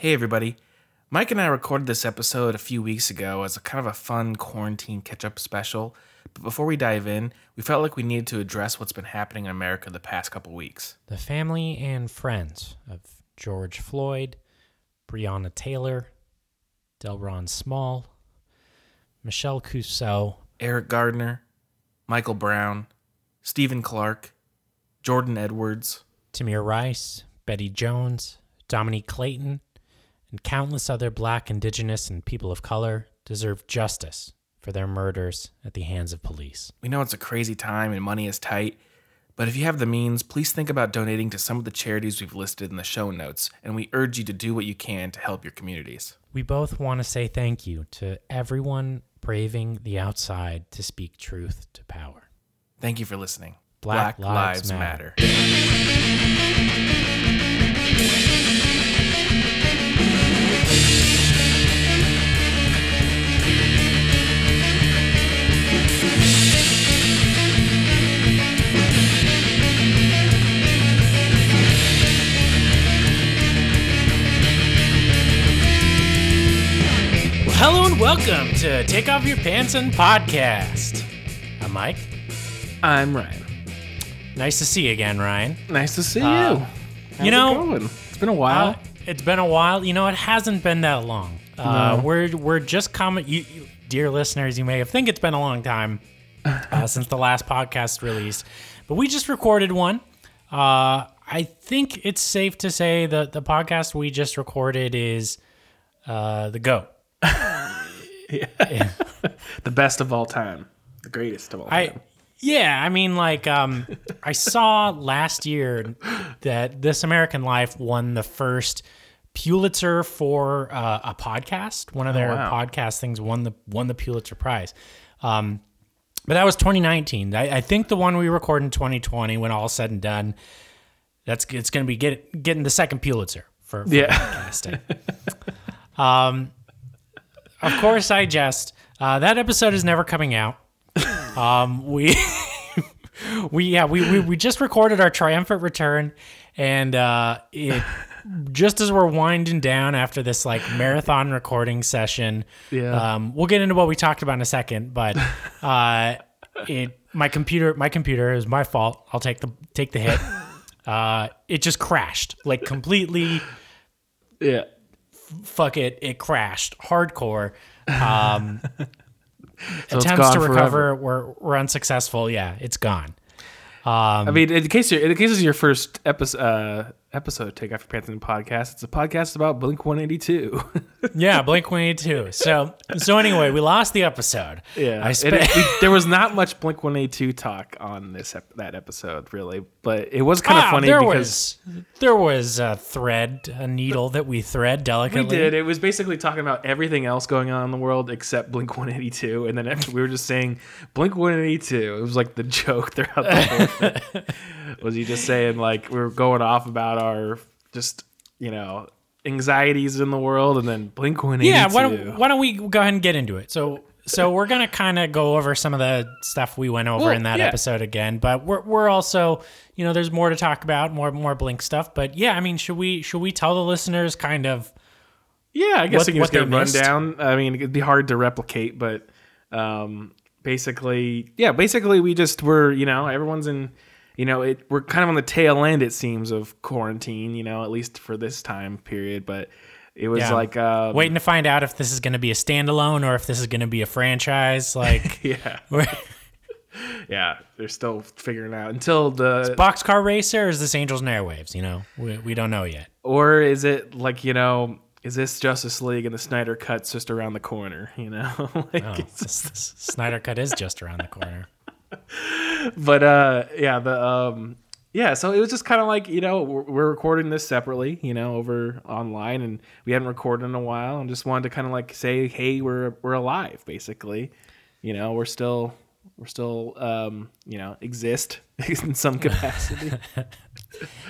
Hey, everybody. Mike and I recorded this episode a few weeks ago as a kind of a fun quarantine catch up special. But before we dive in, we felt like we needed to address what's been happening in America the past couple weeks. The family and friends of George Floyd, Breonna Taylor, Delron Small, Michelle Cusseaux, Eric Garner, Michael Brown, Stephon Clark, Jordan Edwards, Tamir Rice, Bettie Jones, Dominique Clayton, and countless other black, indigenous, and people of color deserve justice for their murders at the hands of police. We know it's a crazy time and money is tight, but if you have the means, please think about donating to some of the charities we've listed in the show notes, and we urge you to do what you can to help your communities. We both want to say thank you to everyone braving the outside to speak truth to power. Thank you for listening. Black Lives Matter. Well, hello and welcome to Take Off Your Pants and Podcast. I'm Mike. I'm Ryan. Nice to see you again, Ryan. Nice to see Uh, you. you How's it know- going? it's been a while. Uh, it's been a while. You know, it hasn't been that long. Uh, No. We're we're just coming. You, you, dear listeners, you may have think it's been a long time uh, since the last podcast released, but we just recorded one. Uh, I think it's safe to say that the podcast we just recorded is uh, the goat. the best of all time, the greatest of all I time. yeah, I mean like um I saw last year that This American Life won the first Pulitzer for uh, a podcast. One of their wow. podcast things won the won the Pulitzer Prize. Um but that was 2019. I, I think the one we recorded in 2020, when all said and done, that's it's going to be get, getting the second Pulitzer for, for Yeah. podcasting. um, of course, I jest. Uh, that episode is never coming out. Um, we we yeah we, we we just recorded our triumphant return, and uh, it just as we're winding down after this like marathon recording session. Yeah. Um, we'll get into what we talked about in a second, but uh, it my computer my computer is my fault. I'll take the take the hit. Uh, it just crashed like completely Yeah. Fuck it, it crashed hardcore. Um, So attempts to recover were, were unsuccessful. Yeah, it's gone. I mean, in case you're, in case is your first episode, uh, episode of Take Off Your Pants and podcast, it's a podcast about Blink 182. Yeah, Blink One Eighty Two. So so anyway, we lost the episode. yeah. I spent. it- we- there was not much Blink 182 talk on this ep- that episode, really, but it was kind of Ah, funny there because was there was a thread, a needle that we thread delicately. we did. It was basically talking about everything else going on in the world except Blink 182, and then after we were just saying Blink 182. It was like the joke throughout the whole thing. was he just saying like we were going off about our just you know anxieties in the world, and then Blink 182. Yeah, why don't, why don't we go ahead and get into it? So so we're gonna kind of go over some of the stuff we went over Well, in that yeah. episode again, but we're we're also you know there's more to talk about, more more Blink stuff. But yeah, I mean, should we should we tell the listeners kind of Yeah, I guess what- we can just what get a they rundown. I mean, it'd be hard to replicate, but um, basically, yeah, basically, we just were, you know, everyone's in, you know, it we're kind of on the tail end, it seems, of quarantine, you know, at least for this time period. But it was Yeah. like, uh, waiting to find out if this is going to be a standalone or if this is going to be a franchise? Like yeah, yeah, they're still figuring out until the, Box Car Racer or is this Angels and Airwaves? You know, we, we don't know yet. or is it like, you know, is this Justice League and the Snyder Cut's just around the corner, you know? like, Oh, it's- S- S- Snyder Cut is just around the corner. But uh yeah the um yeah so it was just kind of like you know we're, recording this separately you know over online and we hadn't recorded in a while and just wanted to kind of like say hey we're we're alive basically you know we're still we're still um you know exist in some capacity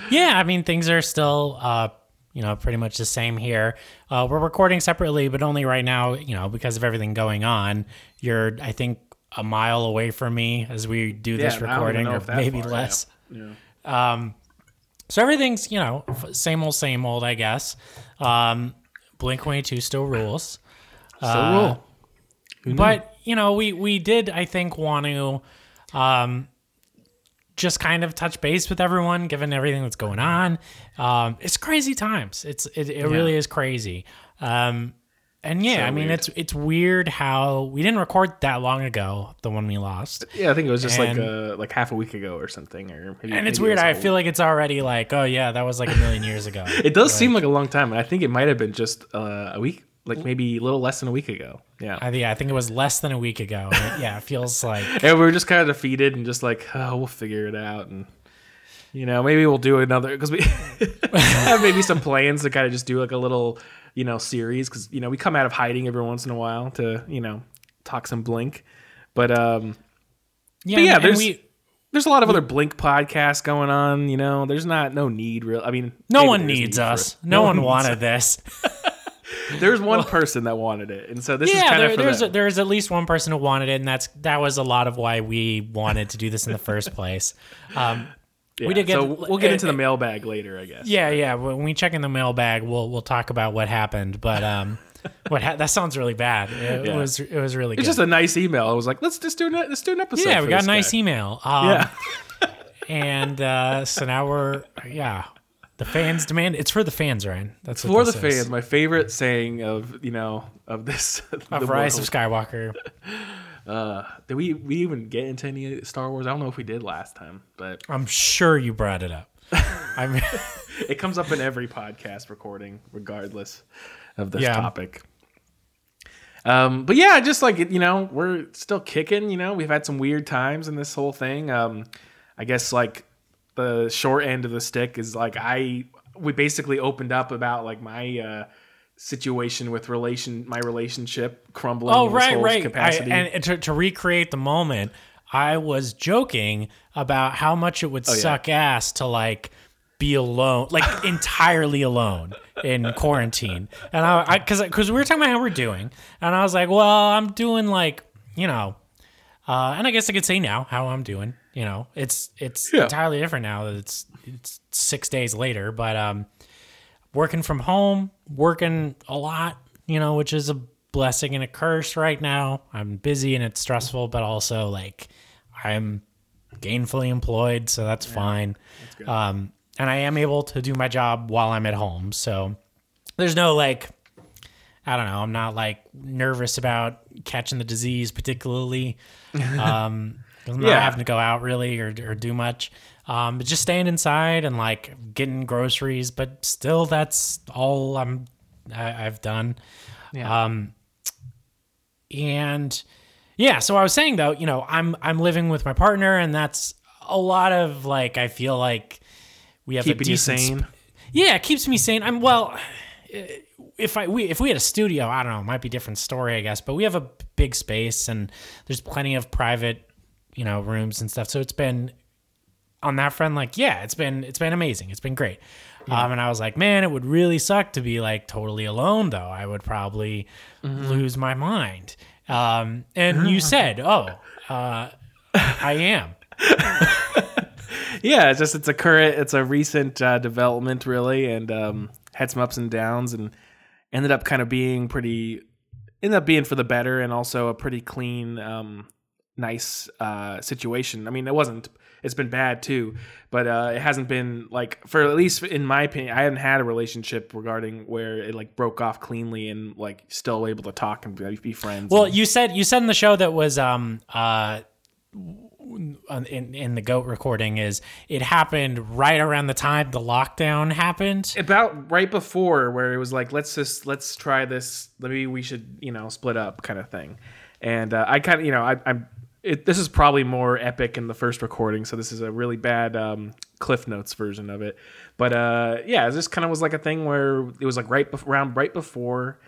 Yeah, I mean things are still uh you know pretty much the same here. Uh, we're recording separately, but only right now. You know because of everything going on. You're I think a mile away from me as we do this Yeah, don't recording, or maybe far, less. yeah. Um, so everything's you know f- same old, same old, I guess. Um, Blink Twenty Two still rules. Still Uh, roll. But you know, we we did I think want to um, just kind of touch base with everyone, given everything that's going on. Um, it's crazy times. It's it, it really is crazy. Um, and yeah, So I mean weird. it's it's weird how we didn't record that long ago the one we lost. Yeah, I think it was just And- like uh, like half a week ago or something, or maybe, And it's maybe weird. was I feel like it's already like, oh yeah, that was like a million years ago. it does seem like a long time, and I think it might have been just uh, a week, like maybe a little less than a week ago. Yeah, I, yeah, I think it was less than a week ago. It- yeah, it feels like and we were just kind of defeated and just like, oh, we'll figure it out, and you know, maybe we'll do another because we have maybe some plans to kind of just do like a little, you know, series because you know we come out of hiding every once in a while to you know talk some Blink, but um, yeah, but yeah, and there's- we there's a lot of other Blink podcasts going on. You know, there's not no need real. I mean, no one needs need us. it. No, one wanted this. There's one person that wanted it, and so this is kind there, of there's them. there's at least one person who wanted it, and that's that was a lot of why we wanted to do this in the first place. Um, Yeah, we did get- so we'll get into uh, the mailbag later, I guess. yeah, yeah. When we check in the mailbag, we'll we'll talk about what happened. But um, what ha- that sounds really bad. It, Yeah. was it was really It's good. just a nice email. I was like, let's just do an, let's do an episode. yeah, we got a nice guy. email. Um, Yeah, and uh, so now we're yeah. The fans demand it's for the fans, Ryan. That's what for the this is. fans, my favorite saying of you know of this. Of the Rise world. of Skywalker. Uh, did we we even get into any Star Wars? I don't know if we did last time, but I'm sure you brought it up. I mean, it comes up in every podcast recording, regardless of this Yeah. topic. Um, but yeah, just like you know, we're still kicking. You know, we've had some weird times in this whole thing. Um, I guess like the short end of the stick is like I we basically opened up about like my uh, situation with relation my relationship crumbling. Oh right, right. I, Capacity. and to, to recreate the moment, I was joking about how much it would Oh, yeah. suck ass to like be alone, like entirely alone in quarantine. And I, because because we were talking about how we're doing, and I was like, well, I'm doing like you know, uh, and I guess I could say now how I'm doing. You know, it's it's Yeah. entirely different now that it's it's six days later, but um, working from home, working a lot, you know, which is a blessing and a curse right now. I'm busy and it's stressful, but also like I'm gainfully employed, so that's fine. um, and I am able to do my job while I'm at home. So there's no like I don't know, I'm not like nervous about catching the disease particularly. Um I'm not Yeah. having to go out really or, or do much. Um, but just staying inside and like getting groceries, but still that's all I'm I, I've done. Yeah. Um, and yeah, so I was saying though, you know, I'm I'm living with my partner, and that's a lot of like I feel like we have a keeping you decent sane. yeah, it keeps me sane. I'm well. If I we if we had a studio, I don't know, it might be a different story, I guess. But we have a big space, and there's plenty of private, you know, rooms and stuff. So it's been on that front, like yeah, it's been it's been amazing. It's been great. Um, and I was like, man, it would really suck to be like totally alone, though. I would probably lose my mind. Um, and you said, oh, uh, I am. yeah, it's just it's a current, it's a recent uh, development really, and um, had some ups and downs, and ended up kind of being pretty, ended up being for the better, and also a pretty clean, um, nice uh, situation. I mean, it wasn't. It's been bad too, but uh, it hasn't been like for at least in my opinion, I haven't had a relationship regarding where it like broke off cleanly and like still able to talk and be, be friends. Well, and- you said you said in the show that was um uh in in the goat recording is it happened right around the time the lockdown happened. about right before where it was like let's just let's try this maybe we should you know split up kind of thing and uh, i kind of you know I, i'm it, this is probably more epic in the first recording so this is a really bad um, cliff notes version of it but uh, yeah this kind of was like a thing where it was like right bef- around right before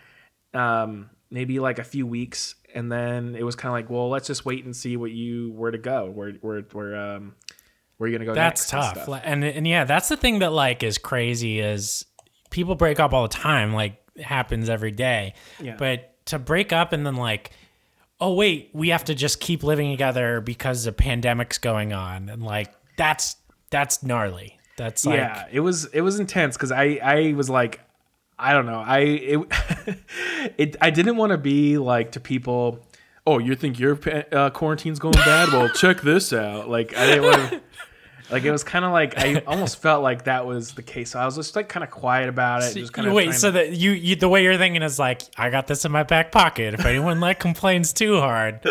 um, maybe like a few weeks and then it was kind of like well let's just wait and see what you where to go where where where um where you gonna go That's next and tough. stuff. And and yeah, that's the thing that like is crazy is people break up all the time. Like happens every day. Yeah. But to break up and then like, oh wait, we have to just keep living together because the pandemic's going on, and like that's that's gnarly. That's like yeah, it was it was intense because I I was like, I don't know. I it, it I didn't want to be like to people. Oh, you think your uh, quarantine's going bad? Well, check this out. Like I didn't want to. Like it was kind of like I almost felt like that was the case. So I was just like kind of quiet about it. Just kind of Wait, so that you, you the way you're thinking is like I got this in my back pocket. If anyone like complains too hard,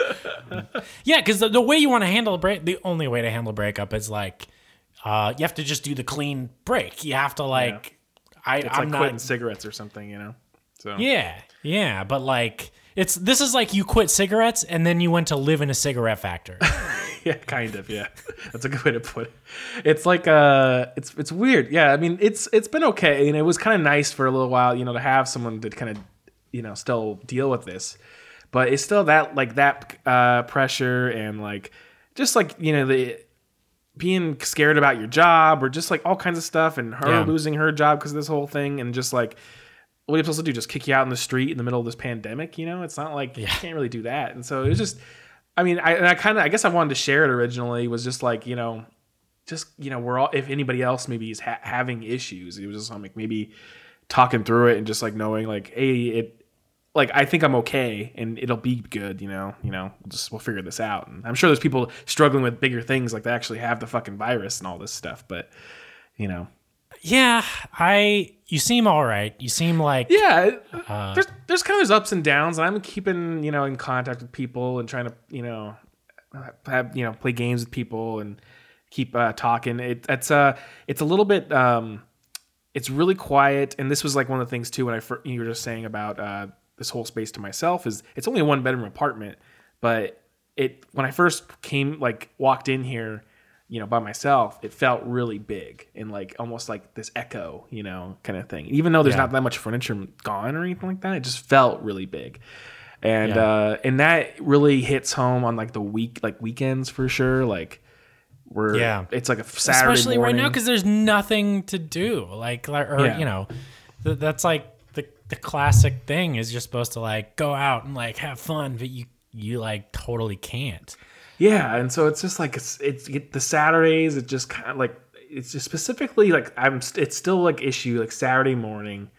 yeah, because the, the way you want to handle a break, the only way to handle a breakup is like uh, you have to just do the clean break. You have to like I it's I'm like not quitting cigarettes or something, you know. So yeah yeah, but like it's this is like you quit cigarettes and then you went to live in a cigarette factory. yeah, kind of. Yeah, that's a good way to put it. It's like uh, it's it's weird. Yeah, I mean, it's it's been okay, and it was kind of nice for a little while, you know, to have someone to kind of, you know, still deal with this. But it's still that like that uh, pressure and like just like you know the being scared about your job or just like all kinds of stuff, and her Yeah. losing her job because of this whole thing, and just like. What are you supposed to do? Just kick you out in the street in the middle of this pandemic? You know, it's not like you can't really do that. And so it was just, I mean, I, and I kind of, I guess I wanted to share it originally. Was just like, you know, just you know, we're all. If anybody else maybe is ha- having issues, it was just like maybe talking through it and just like knowing like, hey, it, like I think I'm okay and it'll be good. You know, you know, we'll just we'll figure this out. And I'm sure there's people struggling with bigger things, like they actually have the fucking virus and all this stuff. But you know, yeah, I you seem all right. You seem like yeah, Uh, there's there's kind of those ups and downs. And I'm keeping you know in contact with people and trying to you know have you know play games with people and keep uh, talking. It, it's uh it's a little bit um it's really quiet. And this was like one of the things too when I you were just saying about uh this whole space to myself is it's only a one bedroom apartment, but it when I first came like walked in here you know, by myself, it felt really big and like almost like this echo, you know, kind of thing. Even though there's Yeah. not that much furniture gone or anything like that, it just felt really big. And Yeah. uh and that really hits home on like the week like weekends for sure. Like we're Yeah. it's like a Saturday especially morning. right now because there's nothing to do. Like, like- or Yeah. you know, th- that's like the the classic thing is you're supposed to like go out and like have fun, but you you like totally can't. Yeah, and so it's just like it's it's it, the Saturdays. It just kind of like it's just specifically like I'm. st- It's still like issue like Saturday morning,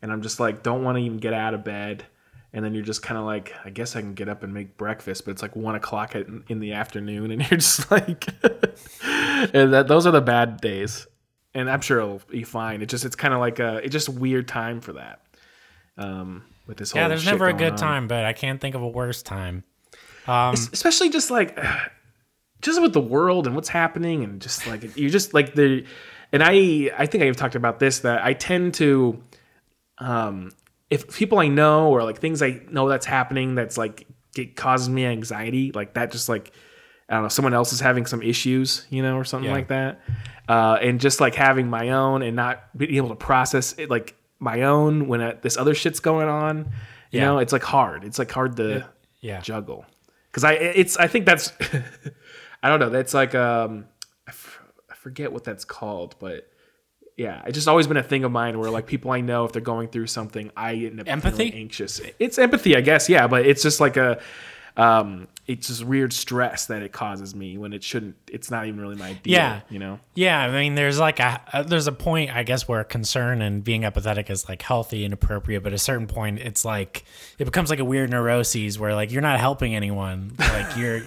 and I'm just like don't want to even get out of bed, and then you're just kind of like I guess I can get up and make breakfast, but it's like one o'clock at, in the afternoon, and you're just like, and that those are the bad days, and I'm sure it'll be fine. It just it's kind of like a it's just a weird time for that. Um, with this whole Yeah, there's never a good on time, but I can't think of a worse time. Um, especially just like just with the world and what's happening and just like you just like the and i i think i've talked about this that i tend to um if people i know or like things i know that's happening that's like it causes me anxiety like that just like i don't know someone else is having some issues you know or something Yeah. like that uh and just like having my own and not being able to process it like my own when uh, this other shit's going on you Yeah. know it's like hard it's like hard to yeah. juggle because I it's I think that's I don't know that's like um I, f- I forget what that's called but yeah it's just always been a thing of mine where like people I know if they're going through something I end up Empathy? feeling anxious it's empathy I guess yeah but it's just like a um it's just weird stress that it causes me when it shouldn't it's not even really my deal Yeah. you know Yeah, I mean, there's like a uh, there's a point, I guess, where concern and being empathetic is like healthy and appropriate, but at a certain point, it's like it becomes like a weird neuroses where like you're not helping anyone. Like you're,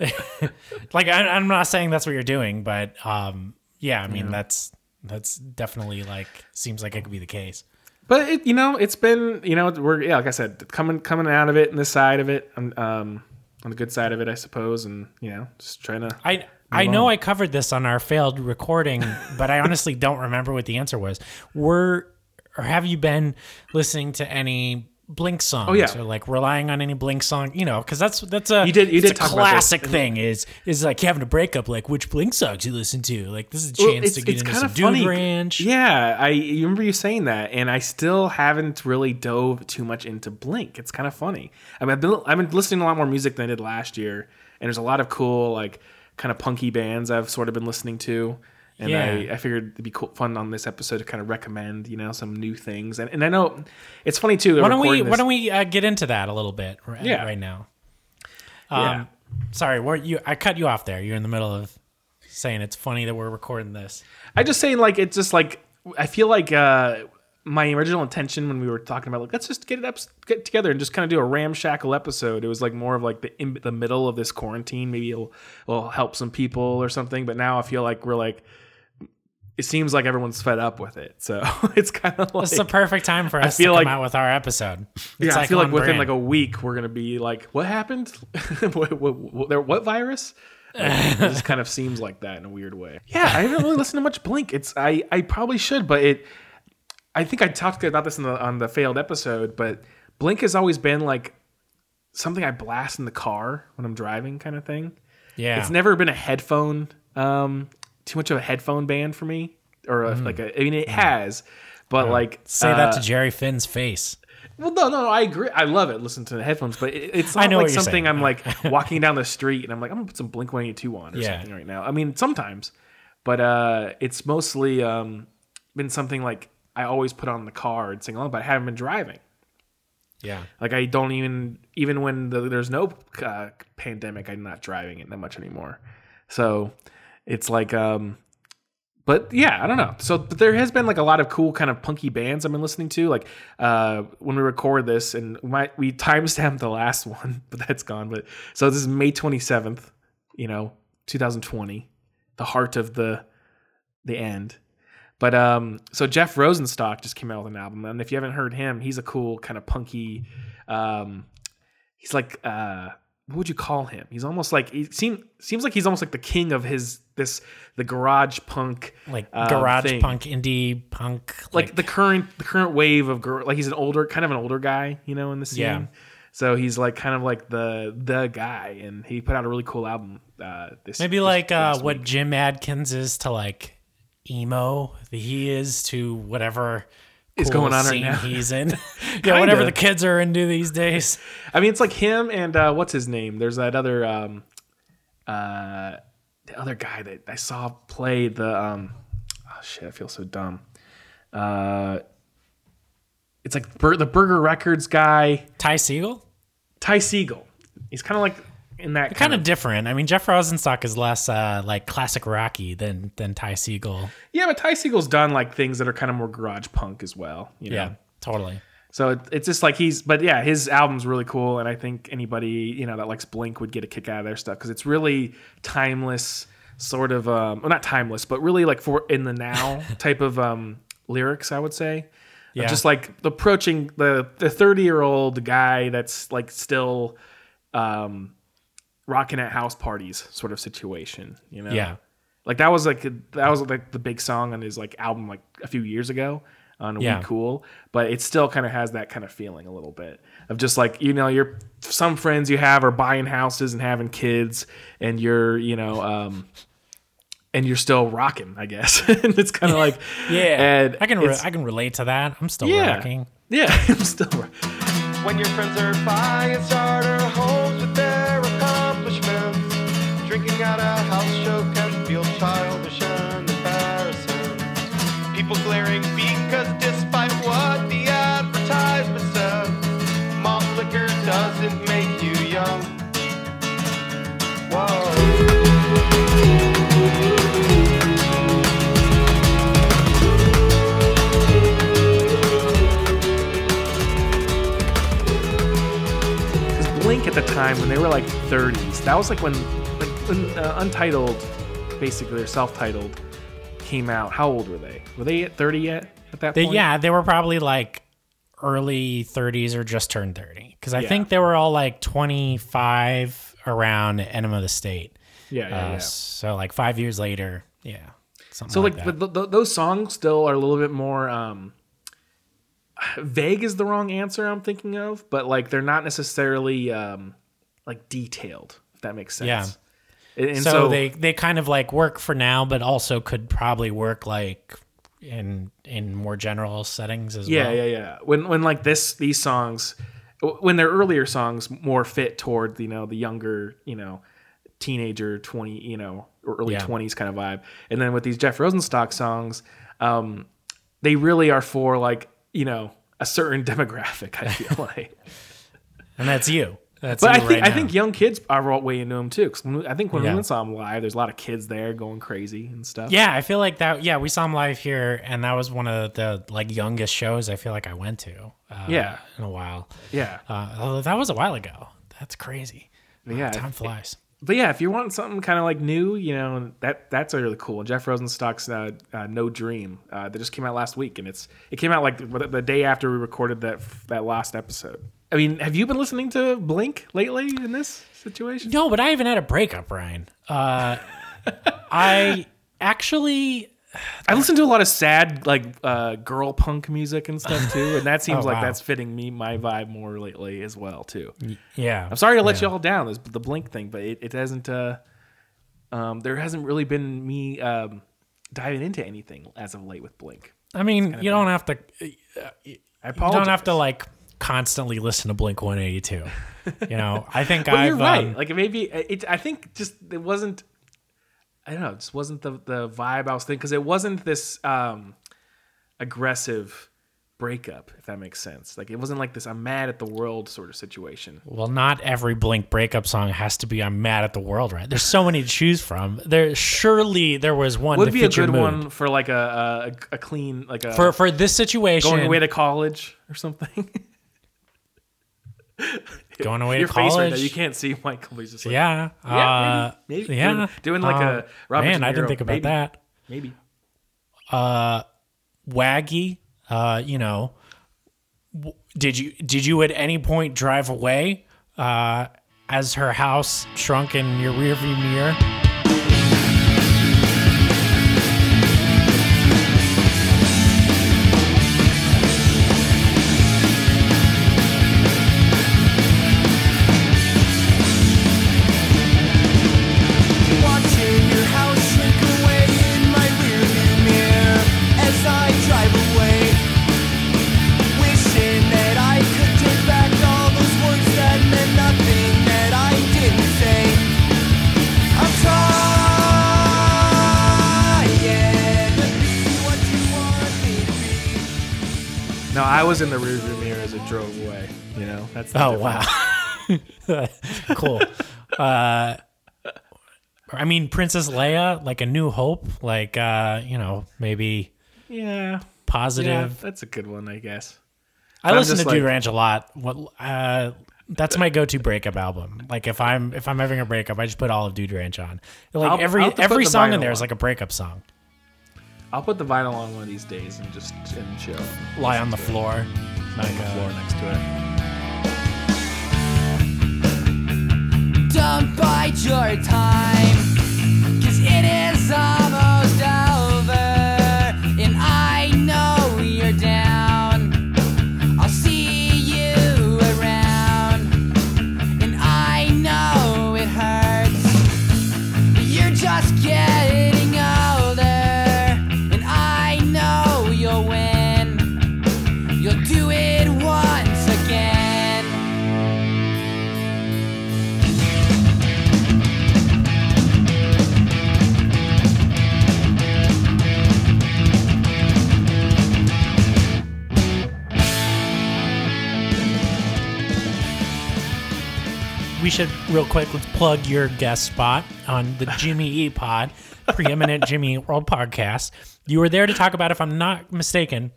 like I, I'm not saying that's what you're doing, but um, yeah, I mean that's that's definitely like seems like it could be the case. But it, you know it's been you know we're yeah like I said coming coming out of it and this side of it um, um on the good side of it I suppose and you know just trying to I I know I covered this on our failed recording, but I honestly don't remember what the answer was. Were or have you been listening to any Blink songs? Oh, yeah. or like relying on any Blink song? You know, because that's that's a You did- you did a talk about this. classic thing. Is is like having a breakup. Like which Blink songs you listen to? Like this is a Well, chance to get into some Dude Ranch. Yeah, I remember you saying that, and I still haven't really dove too much into Blink. It's kind of funny. I mean, I've been I've been listening to a lot more music than I did last year, and there's a lot of cool like kind of punky bands I've sort of been listening to. And Yeah. I, I figured it'd be cool, fun on this episode to kind of recommend, you know, some new things. And, and I know it's funny too. Why don't we recording Why don't we uh, get into that a little bit right, Yeah. right now? Yeah. Um, sorry, were you? I cut you off there. You're in the middle of saying it's funny that we're recording this. I just saying like it's just like I feel like uh my original intention when we were talking about like let's just get it up get together and just kind of do a ramshackle episode. It was like more of like the in the middle of this quarantine. Maybe it'll will help some people or something. But now I feel like we're like it seems like everyone's fed up with it. So it's kind of like It's the perfect time for us to feel come like- out with our episode. It's yeah. I feel like within brand. like a week we're gonna be like, what happened? what, what, what, virus? Like, it just kind of seems like that in a weird way. Yeah, I haven't really listened to much Blink. It's I I probably should, but it. I think I talked about this in the, on the failed episode, but Blink has always been like something I blast in the car when I'm driving, kind of thing. yeah. It's never been a headphone, um, too much of a headphone band for me, or a, like a. I mean, it has, but like Mm. Say that uh, to Jerry Finn's face. well, no, no, I agree. I love it. Listen to the headphones, but it, it's I not know like something saying. I'm like walking down the street and I'm like, I'm gonna put some Blink 182 on or Yeah. something right now. I mean, sometimes, but uh, it's mostly um, been something like I always put on the car and sing along, but I haven't been driving. Yeah. Like I don't even even when the, there's no uh, pandemic, I'm not driving it that much anymore. So it's like, um, but yeah, I don't know. So but there has been like a lot of cool kind of punky bands I've been listening to. Like uh, when we record this, and we might we timestamped the last one, but that's gone. But so this is May 27th, you know, 2020, the heart of the the end. But um, so Jeff Rosenstock just came out with an album, and if you haven't heard him, he's a cool kind of punky. Um, he's like, uh, what would you call him? He's almost like he seem seems like he's almost like the king of his this the garage punk, Like uh, garage thing. punk, indie punk. like, the current the current wave of gar- like he's an older kind of an older guy, you know, in the scene. Yeah. So he's like kind of like the the guy, and he put out a really cool album. Uh, this maybe this like uh, what week. Jim Adkins is to like emo, he is to whatever Is cool going on right now. he's in. yeah, whatever the kids are into these days. I mean, it's like him and uh, what's his name? There's that other um, uh, the other guy that I saw play the um, oh shit, I feel so dumb. Uh, it's like Bur- the Burger Records guy, Ty Segall, Ty Segall. He's kind of like in that kind of different. I mean, Jeff Rosenstock is less uh, like classic Rocky than than Ty Segall. yeah, but Ty Segall's done like things that are kind of more garage punk as well. You know? Yeah, totally. So it, it's just like he's, but yeah, his album's really cool, and I think anybody you know that likes Blink would get a kick out of their stuff because it's really timeless, sort of, um, well, not timeless, but really like for in the now type of um, lyrics, I would say. Yeah. Just like approaching the the thirty year old guy that's like still, um, rocking at house parties sort of situation, you know? Yeah. Like that was like that was like the big song on his like album like a few years ago on Yeah. We Cool, but it still kind of has that kind of feeling a little bit of just like you know you're some friends you have are buying houses and having kids and you're you know um and you're still rocking I guess and it's kind of like and I can re- I can relate to that. I'm still yeah rocking. yeah I'm still rock- When your friends are buying starter homes drinking at a house show can feel childish and embarrassing. People glaring because despite what the advertisement says, malt liquor doesn't make you young. Whoa. At the time when they were like 30s, that was like when when uh, Untitled, basically or self-titled, came out. How old were they? Were they at 30 yet at that They, point? yeah, they were probably like early 30s or just turned 30 because I Yeah. think they were all like 25 around Enema of the State. yeah, yeah. Uh, yeah. So like five years later, yeah. Something So like, like, that. but th- th- those songs still are a little bit more um, vague. Is the wrong answer I'm thinking of, but like they're not necessarily um, like detailed. If that makes sense. Yeah. And, and so, they they kind of like work for now, but also could probably work like in in more general settings as Yeah, well. yeah, yeah. Yeah. When when like this these songs when their earlier songs more fit toward, you know, the younger, you know, teenager 20, you know, or early Yeah. 20s kind of vibe. And then with these Jeff Rosenstock songs, um they really are for like, you know, a certain demographic, I feel like. And that's you. That's But I think right I think young kids are way into him too. 'cause when we- I think when Yeah. we went saw him live, there's a lot of kids there going crazy and stuff. Yeah, I feel like that. Yeah, we saw him live here, and that was one of the like youngest shows I feel like I went to. Uh, Yeah. in a while. yeah, Uh, although that was a while ago. That's crazy. yeah. Time flies. But yeah, if you want something kind of like new, you know, that that's really cool. And Jeff Rosenstock's uh, uh, "No Dream" uh, that just came out last week, and it's it came out like the, the day after we recorded that that last episode. I mean, have you been listening to Blink lately in this situation? No, but I haven't had a breakup, Ryan. Uh, I actually. I listen to a lot of sad like uh, girl punk music and stuff too, and that seems Oh, like wow. that's fitting me my vibe more lately as well too. Yeah. I'm sorry to let you all down this the Blink thing, but it, it hasn't. Uh, um, there hasn't really been me um, diving into anything as of late with Blink. I mean, you don't have to. I You apologize. don't have to like constantly listen to Blink 182. You know, I think But I've. you're right. um, like maybe it. I think just it wasn't. I don't know. It just wasn't the the vibe I was thinking because it wasn't this um, aggressive breakup. If that makes sense. Like it wasn't like this. I'm mad at the world sort of situation. well, not every Blink breakup song has to be "I'm mad at the world." Right? There's so many to choose from. There surely there was one Would be a good one for like a a, a clean like a for for this situation. going away to college or something. going away Your to face right college. now. You can't see Michael. He's just like, Yeah. Yeah, uh, maybe, maybe. Yeah. Doing- doing like a Uh, Robert Man, I didn't think about maybe. that. maybe. Uh, Waggy, uh, you know, w- did you did you at any point drive away uh, as her house shrunk in your rearview mirror? Was in the rearview mirror as it drove away. You know, that's Oh wow, cool. Uh, I mean, Princess Leia, like a New Hope, like uh, you know, maybe Yeah, yeah, positive. that's a good one, I guess. I I'm listen to just Dude Ranch a lot. What uh, that's my go-to breakup album. Like if I'm if I'm having a breakup, I just put all of Dude Ranch on. Like I'll- every I'll every song in there is on. like a breakup song. I'll put the vinyl on one of these days and just and chill. Lie on the floor. on the floor next to it. Don't bide your time, cause it is almost should real quick let's plug your guest spot on the Jimmy E Pod, preeminent Jimmy World podcast. You were there to talk about, if I'm not mistaken,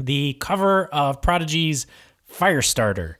the cover of Prodigy's Firestarter.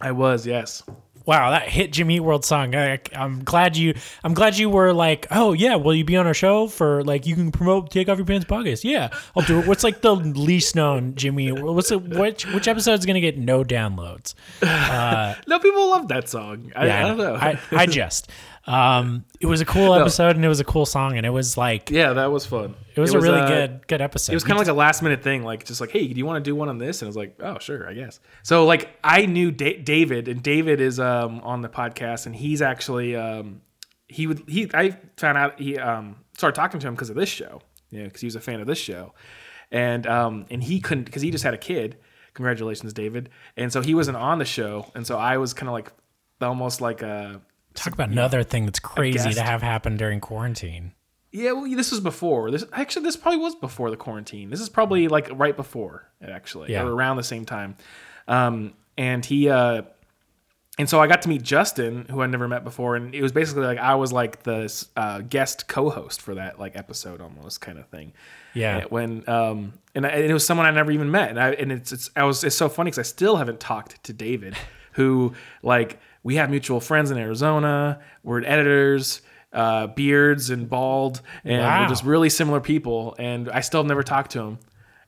I was, yes. Wow, that hit Jimmy Eat World song. I, I'm glad you. I'm glad you were like, oh yeah, will you be on our show for like you can promote Take Off Your Pants podcast? Yeah, I'll do it. What's like the least known Jimmy? What's it? Which which episode is gonna get no downloads? Uh, no, people love that song. I, I don't know. I, I just. Um, it was a cool episode and it was a cool song and it was like yeah, that was fun. it was a really uh, good good episode. It was kind of like a last minute thing, like just like, hey, do you want to do one on this? And I was like, oh, sure, I guess. So like, I knew da- David, and David is um on the podcast, and he's actually um he would he I found out he um started talking to him because of this show, you know, because he was a fan of this show, and um and he couldn't because he just had a kid. Congratulations, David. And so he wasn't on the show, and so I was kind of like almost like a talk about another thing that's crazy to have happen during quarantine. Yeah, well, this was before. This actually, this probably was before the quarantine. This is probably like right before, actually, Yeah. or around the same time. Um, and he, uh, and so I got to meet Justin, who I never met before, and it was basically like I was like the uh, guest co-host for that like episode almost kind of thing. Yeah. And when um and, I, and it was someone I never even met, and I and it's it's I was it's so funny because I still haven't talked to David, who like we have mutual friends in Arizona. We're editors. Uh, beards and bald, and Wow. we're just really similar people. And I still have never talked to him.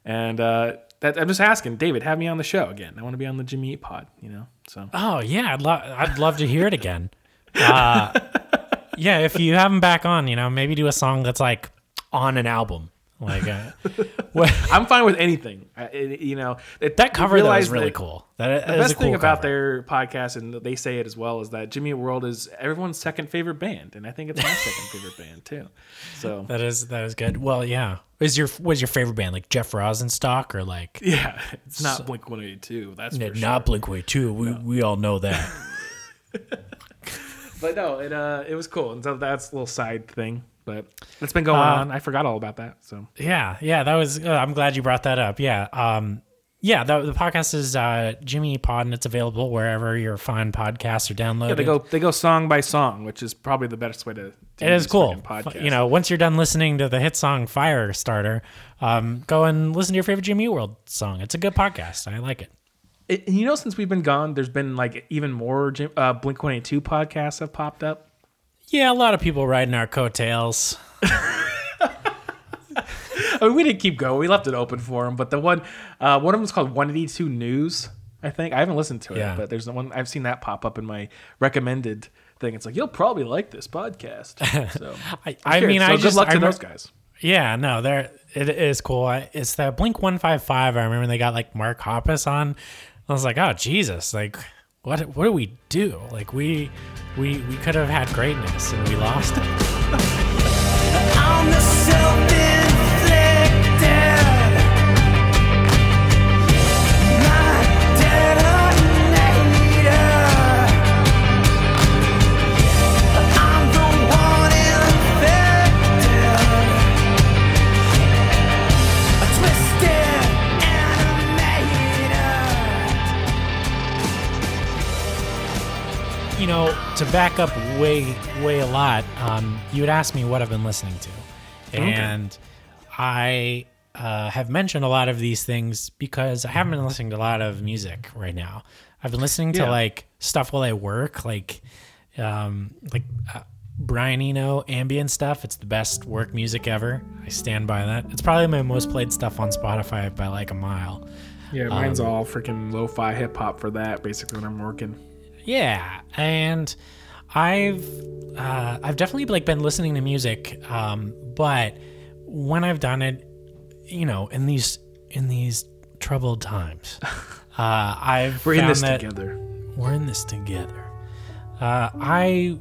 And uh, that, I'm just asking, David, have me on the show again. I want to be on the Jimmy Eat Pod, you know. So Oh yeah, I'd love I'd love to hear it again. Uh, yeah, if you have him back on, you know, maybe do a song that's like on an album. Like uh, what, I'm fine with anything. I, you know, that cover though is really that cool. That, The that is best cool thing about their podcast, and they say it as well, is that Jimmy World is everyone's second favorite band, and I think it's my second favorite band too. So that is that is good. Well, yeah. Is your was your favorite band like Jeff Rosenstock or like yeah, it's not Blink 182. That's for N- sure. not Blink One Eighty Two. Two? We we all know that. But no, it uh, it was cool, and so that's a little side thing. But it's been going Uh, on. I forgot all about that. So Yeah, yeah, that was. Uh, I'm glad you brought that up. Yeah, um, yeah. The, the podcast is uh, Jimmy Pod, and it's available wherever your fine podcasts are downloaded. yeah, they go they go song by song, which is probably the best way to. do It is cool. podcasts. You know, once you're done listening to the hit song Firestarter, um, go and listen to your favorite Jimmy World song. It's a good podcast. I like it. It- you know, since we've been gone, there's been like even more Jim, uh, Blink 182 podcasts have popped up. Yeah, a lot of people riding our coattails. I mean, we didn't keep going. We left it open for them. But the one, uh, one of them is called 182 News. I think I haven't listened to it, Yeah. but there's the one I've seen that pop up in my recommended thing. It's like you'll probably like this podcast. So I, I mean, So I good just luck I to re- those guys. Yeah, no, they're it is cool. I, it's the Blink One Five Five. I remember they got like Mark Hoppus on. I was like, oh Jesus, like what what do we do? Like we we we could have had greatness and we lost it. know, to back up way way a lot, um, you would ask me what I've been listening to, and I uh, have mentioned a lot of these things because I haven't been listening to a lot of music right now. I've been listening to Yeah. like stuff while I work, like um, like uh, Brian Eno ambient stuff. It's the best work music ever. I stand by that. It's probably my most played stuff on Spotify by like a mile. Yeah, Um, mine's all freaking lo-fi hip hop for that. Basically, when I'm working. Yeah, and I've uh, I've definitely like been listening to music, um, but when I've done it, you know, in these in these troubled times, uh, I've We're in this together. we're in this together. Uh, I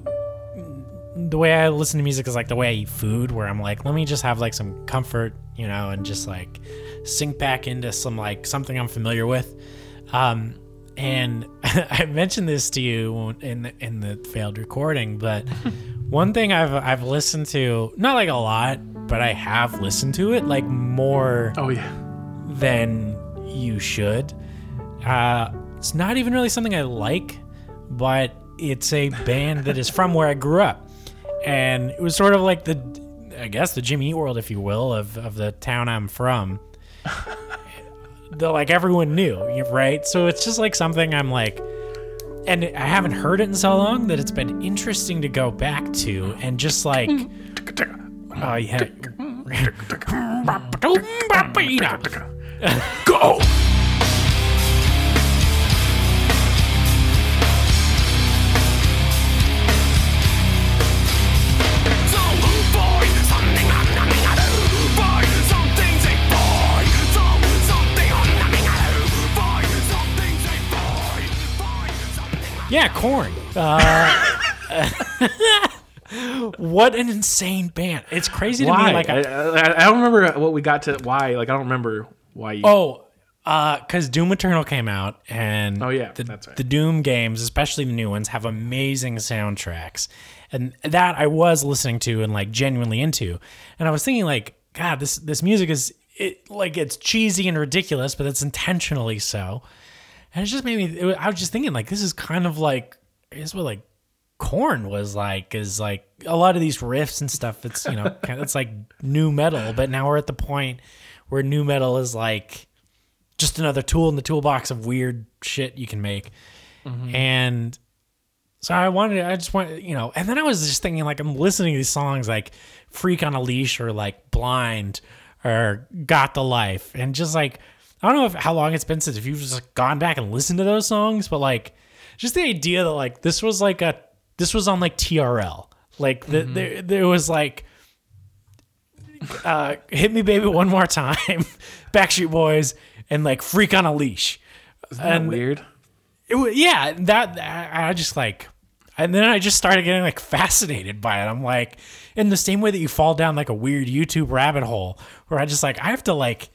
the way I listen to music is like the way I eat food, where I'm like, let me just have like some comfort, you know, and just like sink back into some like something I'm familiar with. Um, and I mentioned this to you in the, in the failed recording, but one thing I've I've listened to, not like a lot, but I have listened to it like more Oh yeah. than you should. Uh, it's not even really something I like, but it's a band that is from where I grew up, and it was sort of like the, I guess the Jimmy Eat World, if you will, of of the town I'm from. the like everyone knew, right? So it's just like something I'm like. And I haven't heard it in so long that it's been interesting to go back to and just like, oh yeah, Go. Yeah, Korn. Uh, what an insane band! It's crazy to Why? me. Like, I, I, I, don't remember what we got to. Why? Like I don't remember why you. oh, because Doom Eternal came out, and Oh, yeah, the, that's right. the Doom games, especially the new ones, have amazing soundtracks, and that I was listening to and like genuinely into, and I was thinking like, God, this this music is it like it's cheesy and ridiculous, but it's intentionally so. And it just made me. It, I was just thinking like this is kind of like is what like Korn was like is like a lot of these riffs and stuff. It's you know it's like nu metal, but now we're at the point where nu metal is like just another tool in the toolbox of weird shit you can make, mm-hmm. and so I wanted, I just want, you know, and then I was just thinking, like, I'm listening to these songs like Freak on a Leash or like Blind or Got the Life. And just like, I don't know if, how long it's been since if you've just gone back and listened to those songs, but like, just the idea that like this was like a, this was on like TRL. Like, the, there, there was like, uh, Hit Me Baby One More Time, Backstreet Boys, and like Freak on a Leash. Isn't that and- weird? It yeah, that I I just like, and then I just started getting like fascinated by it. I'm like, in the same way that you fall down like a weird YouTube rabbit hole, where I just like I have to like,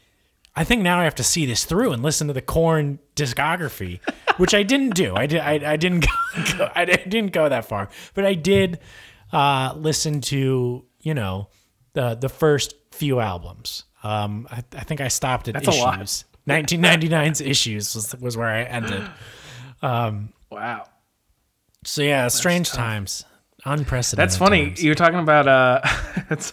I think now I have to see this through and listen to the Korn discography, which I didn't do. I did I, I didn't go, go I didn't go that far, but I did uh, listen to you know the the first few albums. Um, I, I think I stopped at That's issues. 1999's issues was was where I ended. Wow. So yeah, strange times, unprecedented. That's funny. times. You're talking about uh, it's,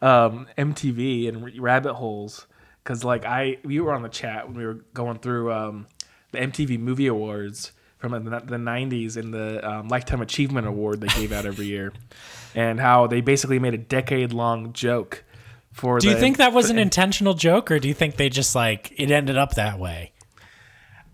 um, MTV and rabbit holes because like I we were on the chat when we were going through um, the MTV Movie Awards from the, the 90s and the um, Lifetime Achievement Award they gave out every year, and how they basically made a decade long joke for. Do you the- think that was an intentional joke, or do you think they just like it ended up that way?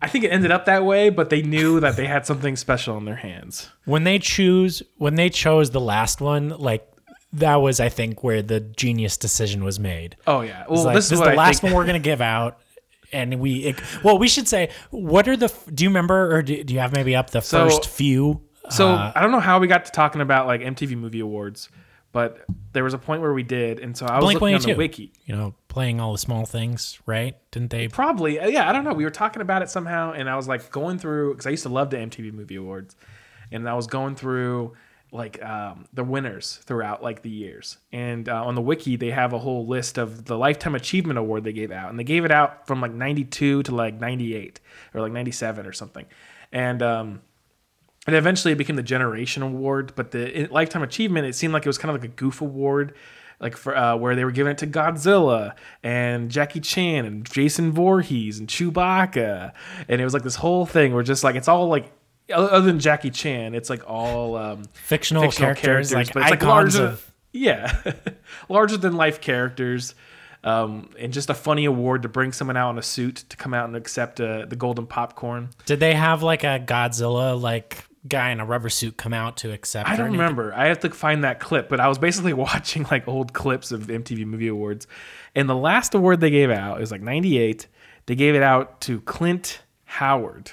I think it ended up that way, but they knew that they had something special in their hands. When they choose, when they chose the last one, like that was, I think, where the genius decision was made. Oh yeah. Well, like, this is this is the I last think. one we're gonna give out, and we. It, well, we should say, what are the? Do you remember, or do, do you have maybe up the So- first few? So Uh, I don't know how we got to talking about like MTV Movie Awards, but there was a point where we did, and so I was Blink looking on the wiki. you know, playing all the small things, right? Didn't they? Probably, uh, yeah. I don't know. We were talking about it somehow, and I was like going through because I used to love the MTV Movie Awards, and I was going through like um, the winners throughout like the years. And uh, on the wiki, they have a whole list of the Lifetime Achievement Award they gave out, and they gave it out from like '92 to like '98 or like '97 or something, and um, and eventually it became the generation award but the i- lifetime achievement it seemed like it was kind of like a goof award like for uh, where they were giving it to godzilla and jackie chan and jason Voorhees and chewbacca and it was like this whole thing where just like it's all like other than jackie chan it's like all um, Fictional, fictional characters, like but it's like larger of yeah larger than life characters um, and just a funny award to bring someone out in a suit to come out and accept uh, the golden popcorn Did they have like a Godzilla like guy in a rubber suit come out to accept? I don't remember. I have to find that clip, but I was basically watching like old clips of MTV Movie Awards, and the last award they gave out it was like '98. They gave it out to Clint Howard.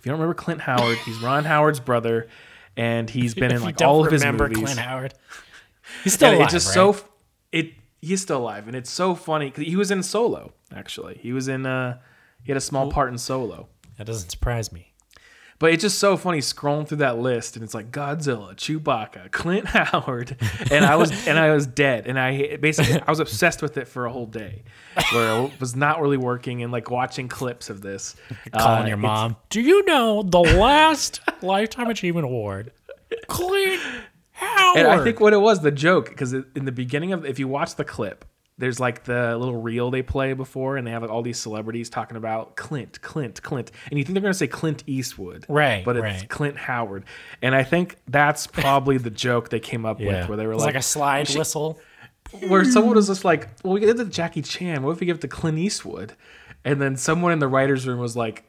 If you don't remember Clint Howard, he's Ron Howard's brother, and he's been in like don't all of his remember movies. Clint Howard. He's still and alive, it's just right? so it. He's still alive, and it's so funny because he was in Solo. Actually, he was in. uh He had a small part in Solo. That doesn't surprise me. But it's just so funny scrolling through that list, and it's like Godzilla, Chewbacca, Clint Howard, and I was and I was dead, and I basically I was obsessed with it for a whole day, where I was not really working, and like watching clips of this, Calling Uh, your mom. Do you know the last Lifetime Achievement Award? Clint Howard. And I think what it was the joke because in the beginning of if you watch the clip, there's like the little reel they play before, and they have like all these celebrities talking about Clint, Clint, Clint, and you think they're gonna say Clint Eastwood, Right, But it's right. Clint Howard, and I think that's probably the joke they came up yeah. with, where they were It's like, like a slide whistle. where someone was just like, "Well, we give it to Jackie Chan. What if we give it to Clint Eastwood?" And then someone in the writers' room was like,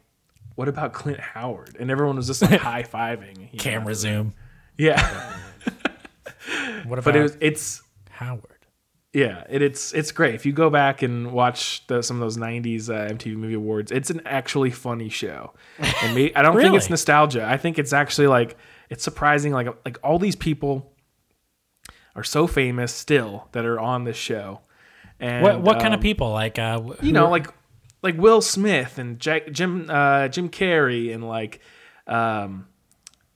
"What about Clint Howard?" And everyone was just like high fiving. you know? Camera zoom. yeah. What about But it was, it's Howard? Yeah, it, it's it's great. If you go back and watch the, some of those '90s uh, MTV Movie Awards, it's an actually funny show. And me, I don't think it's nostalgia. I think it's actually like it's surprising. Like like all these people are so famous still that are on this show. And What what kind of um, people? Like uh, you know, like like Will Smith and Jack, Jim uh, Jim Carrey and like um,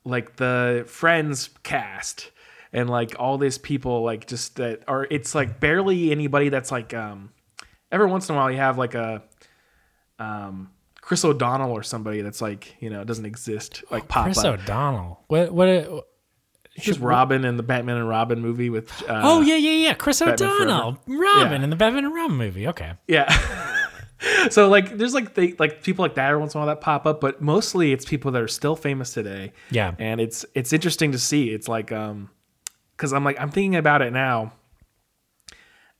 like the Friends cast and like all these people like just that are it's like barely anybody that's like um every once in a while you have like a um Chris O'Donnell or somebody that's like you know doesn't exist like pop up. Chris up. O'Donnell. What? What? Just Robin in the Batman and Robin movie with. Uh, oh yeah, yeah, yeah. Chris Batman O'Donnell, Robin Yeah. in the Batman and Robin movie. Okay. Yeah. so like there's like they like people like that every once in a while that pop up, but mostly it's people that are still famous today. Yeah. And it's it's interesting to see. It's like um cuz I'm like I'm thinking about it now.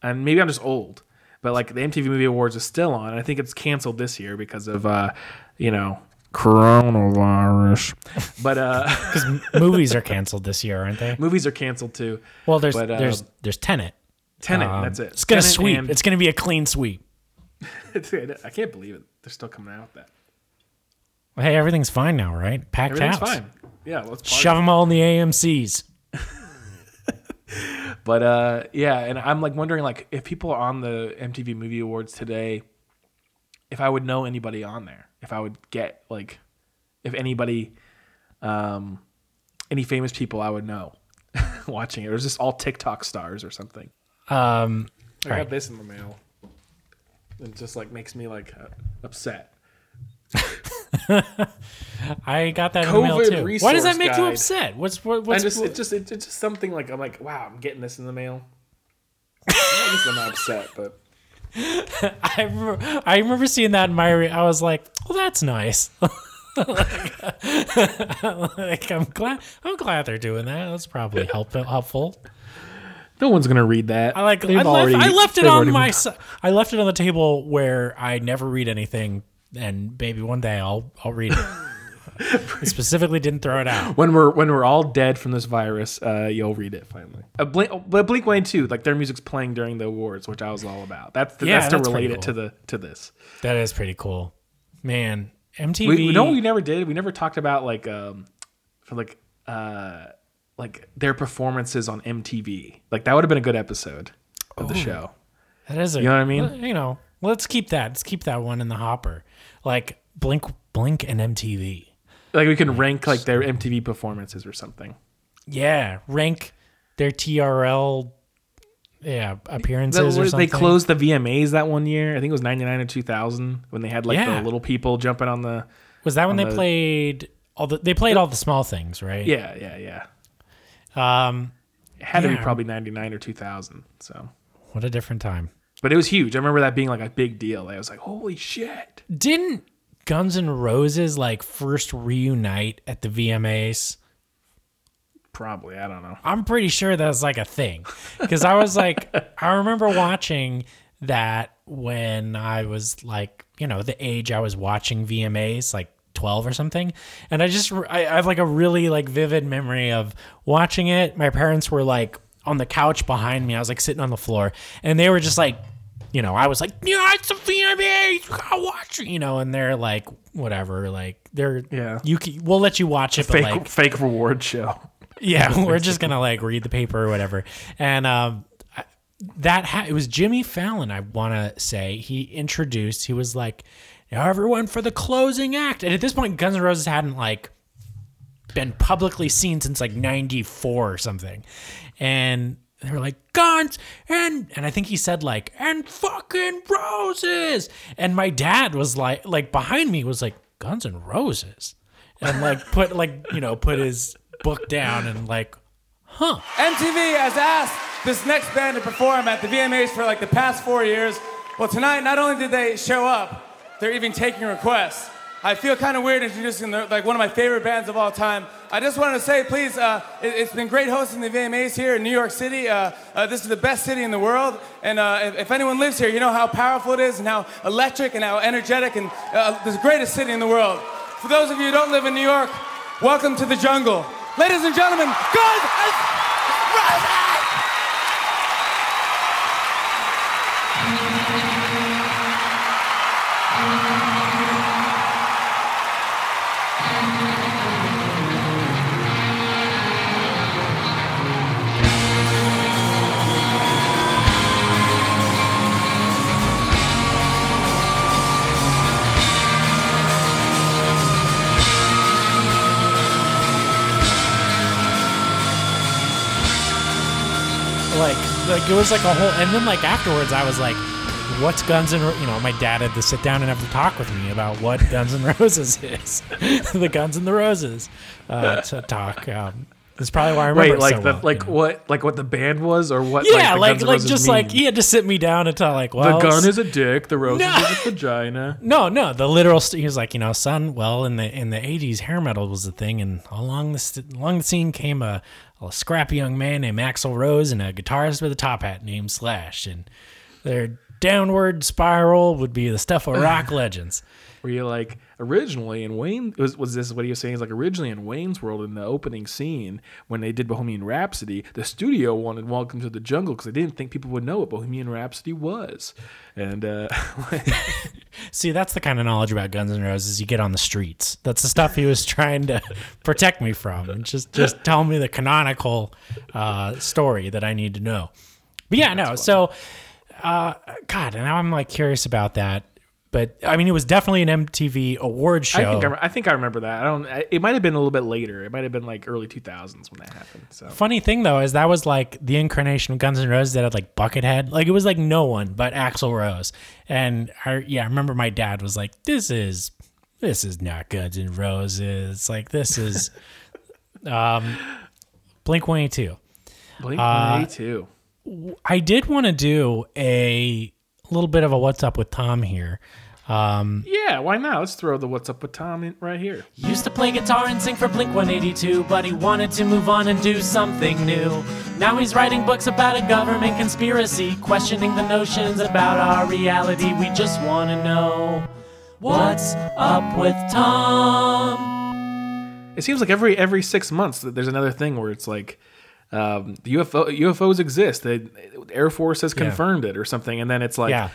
And maybe I'm just old, but like the MTV Movie Awards is still on. And I think it's canceled this year because of uh you know coronavirus. But uh Because movies are canceled this year, aren't they? movies are canceled too. Well, there's But, uh, there's there's Tenet. Tenet, Um, that's it. It's gonna Tenet sweep. and- It's gonna be a clean sweep. I can't believe it. They're still coming out with that. Hey, everything's fine now, right? Packed Everything's house. fine. Yeah, let's. Shove them all in the AMC's. But uh, yeah, and I'm like wondering like if people are on the MTV Movie Awards today, if I would know anybody on there, if I would get like, if anybody, um, any famous people I would know watching it, or is this all TikTok stars or something? Um, I Right. got this in the mail. It just like makes me like uh, upset. I got that in the mail too. Why does that make you upset? What's what, what's just what- it just it, it's just something like I'm like wow I'm getting this in the mail. I guess I'm not upset, but I remember, I remember seeing that in my. Re- I was like, "Well, that's nice." like, I'm glad. I'm glad they're doing that. That's probably help, helpful. no one's gonna read that. I like. I left, already- I left it on my. I left it on the table where I never read anything, and maybe one day I'll I'll read it. Specifically didn't throw it out. when we're when we're all dead from this virus, uh, you'll read it finally. Uh, Blink, but Blink One Two, like their music's playing during the awards, which I was all about. That's the, Yeah, that's to that's relate pretty it to the to this. That is pretty cool, man. MTV. We, we know we never did. We never talked about like um for like uh like their performances on MTV. Like that would have been a good episode of the show. That is a, You know what I mean? You know, let's keep that. Let's keep that one in the hopper. Like Blink, Blink, and MTV. Like we can rank like their MTV performances or something. Yeah, rank their TRL, yeah, appearances That- they closed the VMAs that one year. I think it was ninety nine or two thousand when they had like Yeah. the little people jumping on the. Was that when they the- played all the? They played all the small things, right? Yeah, yeah, yeah. Um, It had to be probably ninety nine or two thousand. So, what a different time. But it was huge. I remember that being like a big deal. I was like, holy shit. Didn't Guns N' Roses like first reunite at the VMAs? Probably, I don't know. I'm pretty sure that was like a thing because I was like, I remember watching that when I was like, you know, the age I was watching VMAs, like 12 or something, and I just I, I have like a really like vivid memory of watching it. My parents were like on the couch behind me. I was like sitting on the floor, and they were just like. You know, I was like, yeah, it's a VMA. You gotta watch it. You know, and they're like, whatever. Like, they're Yeah. You can, we'll let you watch it, but Fake, like, fake reward show. yeah, we're just gonna like read the paper or whatever. And um, that ha- it was Jimmy Fallon. I want to say he introduced. He was like, "Now everyone for the closing act." And at this point, Guns N' Roses hadn't like been publicly seen since like '94 or something. And they were like guns and and I think he said like and fucking roses. And my dad was like like behind me was like Guns and Roses, and like put like you know put his book down and like huh. MTV has asked this next band to perform at the VMAs for like the past four years. Well, tonight, not only did they show up, they're even taking requests. I feel kind of weird introducing the, like one of my favorite bands of all time. I just wanted to say, please, uh, it, has been great hosting the VMAs here in New York City. Uh, uh, this is the best city in the world, and uh, if, if anyone lives here, you know how powerful it is, and how electric and how energetic, and uh, the greatest city in the world. For those of you who don't live in New York, welcome to the jungle, ladies and gentlemen. Guns like it was like a whole and then like afterwards I was like what's Guns and Ro-" you know, my dad had to sit down and have to talk with me about what Guns and Roses is, the Guns and the Roses uh, to talk. Um, that's probably why I remember Wait, it like so the well, like you know? what like what the band was or what? Yeah, the like like Roses just like mean? he had to sit me down and tell like, well, the gun is a dick, the rose No. is a vagina. No, no, the literal. St- he was like, you know, son. Well, in the in the eighties, hair metal was the thing, and along the st- along the scene came a, a scrappy young man named Axl Rose and a guitarist with a top hat named Slash, and their downward spiral would be the stuff of rock legends. Where you're like originally in Wayne was was this what he was saying is like originally in Wayne's World in the opening scene when they did Bohemian Rhapsody, the studio wanted Welcome to the Jungle because they didn't think people would know what Bohemian Rhapsody was, and uh, See, that's the kind of knowledge about Guns N' Roses you get on the streets. That's the stuff he was trying to protect me from, and just just tell me the canonical uh, story that I need to know. But yeah, no. So, uh, God, and now I'm like curious about that. But I mean, it was definitely an MTV award show. I think I, I think I remember that. I don't. It might have been a little bit later. It might have been like early 2000s when that happened. So Funny thing though is that was like the incarnation of Guns N' Roses that had like Buckethead. Like it was like no one but Axl Rose. And I yeah, I remember my dad was like, "This is this is not Guns N' Roses. Like this is um Blink 182." Blink Uh, 182. I did want to do a little bit of a what's up with Tom here. Um, Yeah, why not? Let's throw the "What's Up with Tom" in right here. Used to play guitar and sing for Blink 182, but he wanted to move on and do something new. Now he's writing books about a government conspiracy, questioning the notions about our reality. We just want to know what's up with Tom. It seems like every every six months that there's another thing where it's like um, the UFO UFOs exist. The Air Force has confirmed it or something, and then it's like Yeah.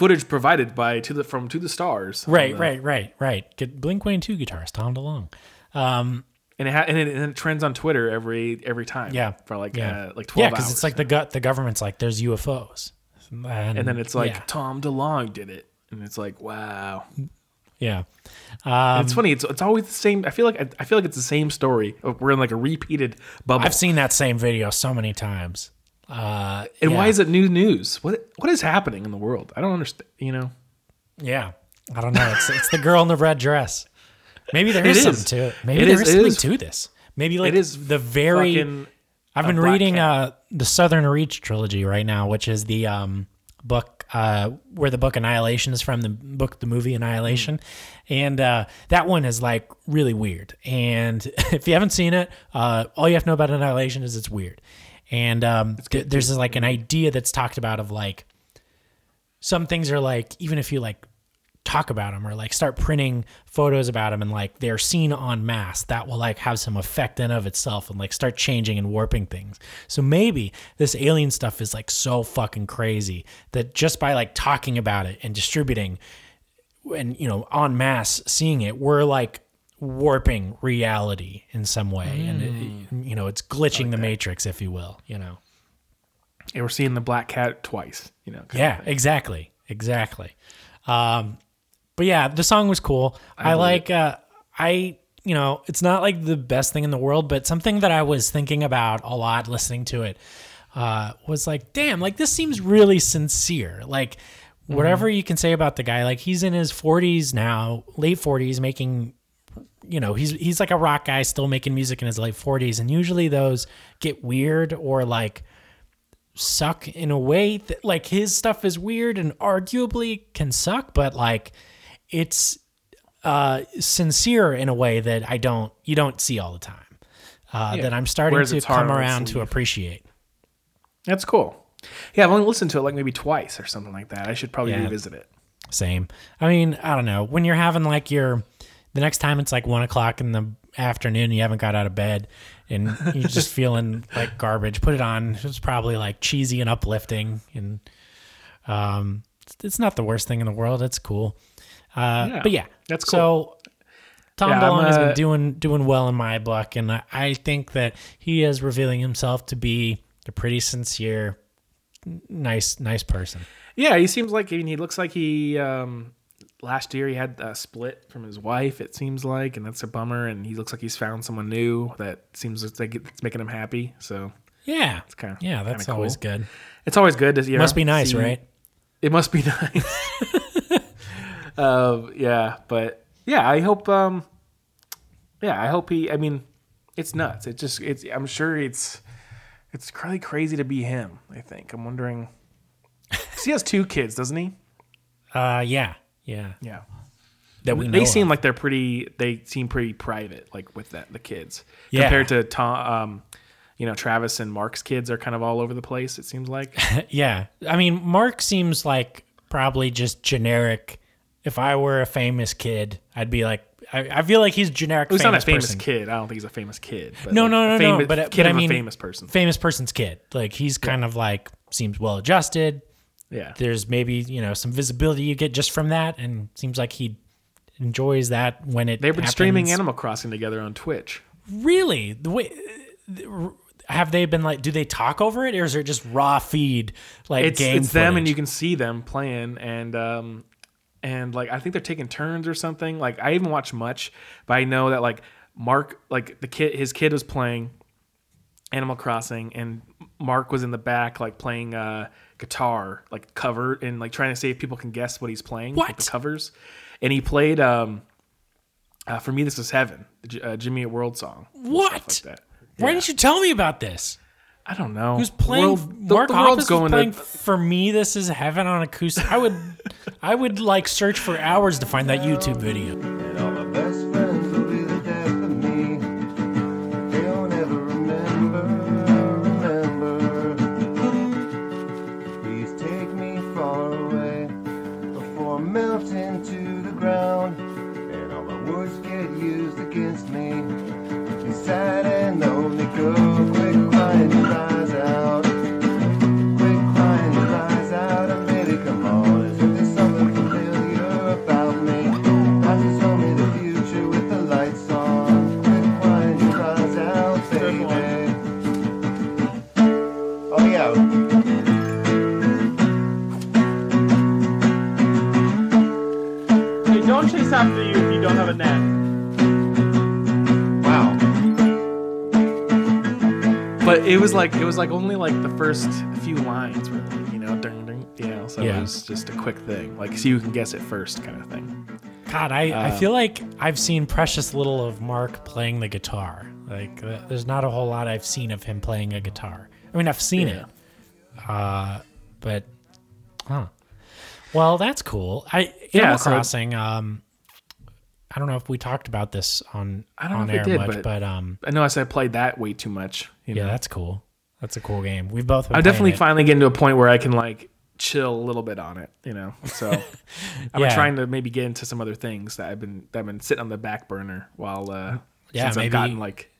Footage provided by to the from to the stars. Right, the- right, right, right. Get Blink Wayne two guitarist Tom DeLonge. Um, And it, ha- and it and it trends on Twitter every every time. Yeah. for like yeah, uh, like twelve Yeah, because it's like the gut. The government's like, there's UFOs, and, and then it's like yeah, Tom DeLonge did it, and it's like wow. yeah. Um, it's funny. It's it's always the same. I feel like I, I feel like it's the same story. We're in like a repeated bubble. I've seen that same video so many times. Uh, and why is it new news? What what is happening in the world? I don't understand. You know. Yeah, I don't know. It's it's the girl in the red dress. Maybe there is, is. something to it. Maybe It there is- is something is- to this. Maybe like it is the very. I've been reading uh the Southern Reach trilogy right now, which is the um book uh where the book Annihilation is from the book the movie Annihilation, Mm. and uh that one is like really weird. And if you haven't seen it, uh all you have to know about Annihilation is it's weird. And um th- there's this, like an idea that's talked about of like some things are like even if you like talk about them or like start printing photos about them and like they're seen en masse that will like have some effect in of itself and like start changing and warping things. So maybe this alien stuff is like so fucking crazy that just by like talking about it and distributing and you know en masse seeing it we're like warping reality in some way and it, you know it's glitching the matrix if you will you know And we're seeing the black cat twice. You know. yeah, exactly, exactly. Um, but yeah, the song was cool. I, believe like. Uh, I you know, it's not like the best thing in the world, but something that I was thinking about a lot listening to it uh, was like, damn, like this seems really sincere. Like whatever you can say about the guy, like he's in his 40s now, late 40s, making you know he's he's like a rock guy still making music in his late 40s and usually those get weird or like suck in a way that like his stuff is weird and arguably can suck but like it's uh sincere in a way that I don't you don't see all the time uh that I'm starting Wears to come around to appreciate That's cool. Yeah, I've only listened to it like maybe twice or something like that. I should probably Yeah. revisit it. Same. I mean, I don't know. When you're having like your, the next time it's like one o'clock in the afternoon, you haven't got out of bed and you're just feeling like garbage, put it on. It's probably like cheesy and uplifting. And um, it's, not the worst thing in the world. It's cool. Uh, Yeah, but yeah, that's cool. So Tom Yeah, DeLonge has been doing doing well in my book, and I, I think that he is revealing himself to be a pretty sincere, nice, nice person. Yeah, he seems like I mean, he looks like he um last year he had a split from his wife. It seems like, and that's a bummer. And he looks like he's found someone new that seems like it's making him happy. So Yeah, it's kinda- yeah, that's kinda always good. it's always good to you know, Must be nice, see- right? It must be nice. um, yeah, but yeah, I hope. Um, yeah, I hope he. I mean, it's nuts. It just. It's. I'm sure it's. It's really crazy to be him. I think. I'm wondering he has two kids, doesn't he? Uh, yeah, yeah. Yeah. That we know They seem of. like they're pretty. They seem pretty private, like with that the kids Yeah. compared to Tom. Um, you know, Travis and Mark's kids are kind of all over the place. It seems like. yeah. I mean, Mark seems like probably just generic. If I were a famous kid, I'd be like, I, I feel like he's generic. He's not a famous person. kid. I don't think he's a famous kid. But No, like no, no, a no. famous, But, kid but I mean, a famous person. famous person's kid. Like he's kind of like seems well adjusted. Yeah. There's maybe you know some visibility you get just from that, and seems like he enjoys that when it. They've been streaming. Animal Crossing together on Twitch. Really, the way have they been like? Do they talk over it, or is it just raw feed like It's game? it's them, and you can see them playing, and um, and like I think they're taking turns or something. Like I haven't watched much, but I know that like Mark, like the kid, his kid was playing Animal Crossing, and Mark was in the back like playing uh guitar, like cover, and like trying to see if people can guess what he's playing. like, What? the covers? And he played um, uh, for me, this is heaven, the J- uh, Jimmy World song. What? Like that. Why didn't you tell me about this? I don't know. Who's playing? World- the, Mark the Hoppus world's going playing to. for me. This is heaven on acoustic. I would, I would like search for hours to find that YouTube video. It was like it was like only like the first few lines, were like, you know, ding, ding, you know. So Yeah. it was just a quick thing, like so you can guess it first, kind of thing. God, I, Uh, I feel like I've seen precious little of Mark playing the guitar. Like, there's not a whole lot I've seen of him playing a guitar. I mean, I've seen Yeah. it, uh, but huh. Well, that's cool. I Yeah, Animal so- Crossing. Um, I don't know if we talked about this on I don't know on if we did, much, but- but, um, I know I said I played that way too much. You yeah, know? that's cool. That's a cool game. We've both. I'm definitely it. finally getting to a point where I can like chill a little bit on it, you know. So I'm Yeah. trying to maybe get into some other things that I've been that I've been sitting on the back burner while uh Yeah, since maybe- I've gotten like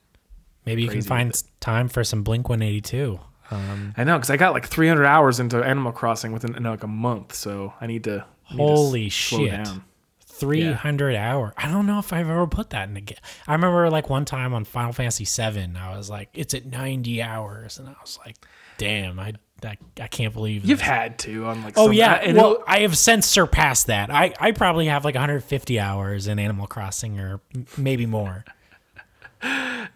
Maybe you can find time for some Blink 182. Um, I know because I got like 300 hours into Animal Crossing within in like a month, so I need to I need to Holy slow shit. down. 300 hour. I don't know if I've ever put that in a game. I remember like one time on Final Fantasy 7, I was like, it's at 90 hours. And I was like, damn, I, I, I can't believe You've this. had to on like Oh some- yeah, and well, I have since surpassed that. I, I probably have like 150 hours in Animal Crossing, or maybe more.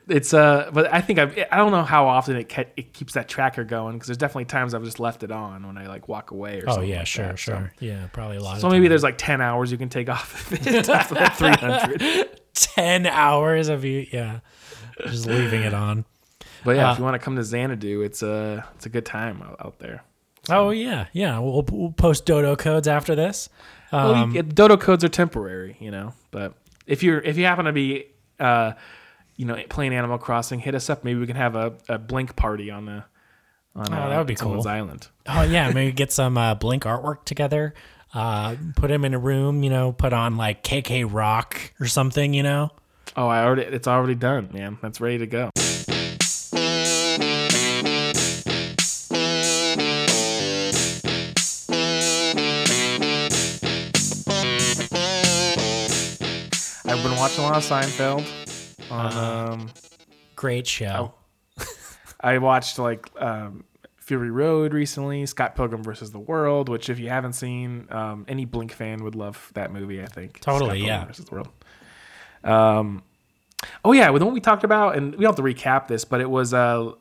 It's uh but i think i've i don't know how often it ke- it keeps that tracker going because there's definitely times i've just left it on when i like walk away or something. Oh yeah, like sure, that, so. sure, yeah, probably a lot. so maybe time. there's like 10 hours you can take off of it after that 300 10 hours of you, yeah, just leaving it on. but yeah Uh, if you want to come to xanadu it's a it's a good time out, out there Oh yeah, yeah. We'll, we'll post dodo codes after this. well, Um, you, dodo codes are temporary you know but if you're if you happen to be uh you know playing animal crossing hit us up maybe we can have a, a blink party on the on Oh, uh, that would be cool. island Oh yeah, maybe get some uh, Blink artwork together. Uh, put him in a room, you know, put on like KK Rock or something, you know. oh i already it's already done man that's ready to go I've been watching a lot of Seinfeld. Uh-huh. Um, Great show. I watched like um, Fury Road recently, Scott Pilgrim versus the World, which if you haven't seen, um, any Blink fan would love that movie. I think Totally, Scott yeah. Versus the World. Um, oh yeah, with the one we talked about, and we don't have to recap this, but it was uh,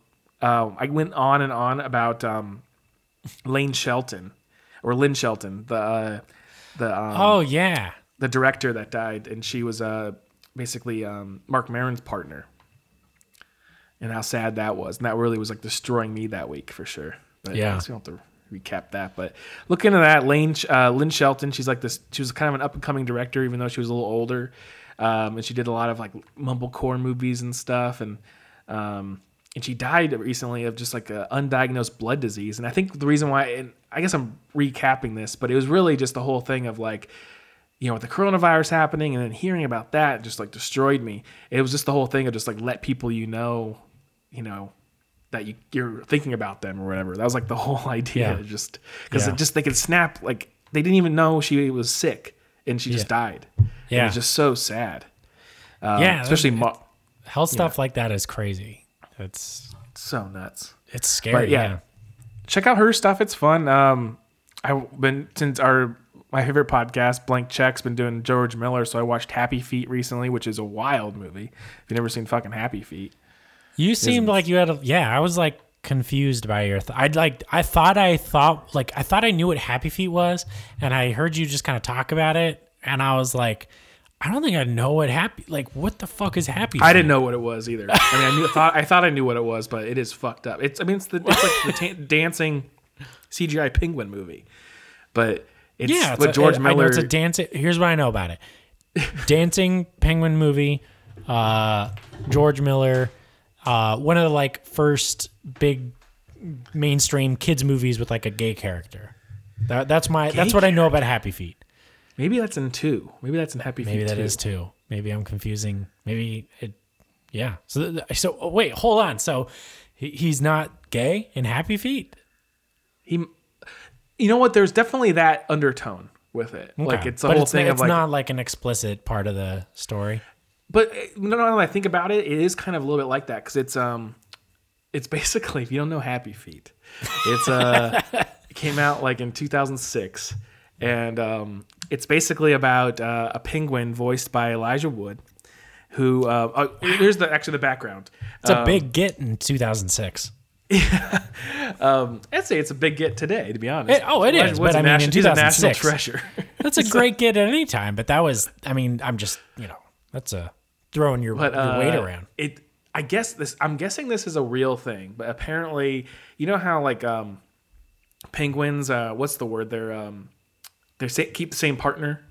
uh, I went on and on about um, Lane Shelton. or Lynn Shelton, the uh, the um, Oh yeah. the director that died, and she was uh, basically um, Marc Maron's partner. And how sad that was, and that really was like destroying me that week for sure. But Yeah. We don't have to recap that. But look into that. Lane uh, Lynn Shelton, she's like this. She was kind of an up and coming director, even though she was a little older, um, and she did a lot of like mumblecore movies and stuff. And um, and she died recently of just like a undiagnosed blood disease. And I think the reason why, and I guess I'm recapping this, but it was really just the whole thing of like you know, with the coronavirus happening and then hearing about that just like destroyed me. It was just the whole thing of just like let people you know, you know, that you, you're thinking about them or whatever. That was like the whole idea. Yeah. Just because Yeah. it just they could snap like they didn't even know she was sick and she just Yeah. died. And It Yeah. was just so sad. Um, Yeah, especially mo- Health stuff like that is crazy. It's so nuts. it's scary. But yeah. yeah. check out her stuff. It's fun. Um, I've been since our my favorite podcast, Blank Check's been doing George Miller, so I watched Happy Feet recently, which is a wild movie. If you've never seen fucking Happy Feet, You seemed like you had a yeah. I was like confused by your. Th- I'd like I thought I thought like I thought I knew what Happy Feet was, and I heard you just kind of talk about it, and I was like, I don't think I know what Happy like. What the fuck is Happy? I Feet? didn't know what it was either. I mean, I knew thought I thought I knew what it was, but it is fucked up. It's I mean, it's the it's like the ta- dancing CGI penguin movie, but it's Yeah, it's what a- George I know Miller. it's a dancing. Here's what I know about it: dancing penguin movie. Uh, George Miller, uh, one of the like first big mainstream kids movies with like a gay character. That, that's my. that's what I know about Happy Feet. maybe that's in two. Maybe that's in Happy Feet. Maybe Feet. that two. is too. Maybe I'm confusing. Maybe it. Yeah. So so oh, wait, hold on. So he, he's not gay in Happy Feet. He, you know what? There's definitely that undertone with it. Like it's a but whole it's, thing it's of like not like an explicit part of the story. But uh, no, no, no, I think about it, it is kind of a little bit like that because it's um, it's basically if you don't know Happy Feet, it's uh, it came out like in 2006, and um, it's basically about uh, a penguin voiced by Elijah Wood, who uh, oh, here's the actually the background. It's a big get in 2006. I'd say it's a big get today, to be honest. It- oh, it Elijah is, Wood's but I mean, in he's a national 2006. treasure. That's a great get at any time, but that was, I mean, I'm just, you know, that's a throwing your, but your weight uh, around. It, I guess this. I'm guessing this is a real thing, but apparently, you know how like um, penguins. Uh, what's the word? They're um, they keep the same partner,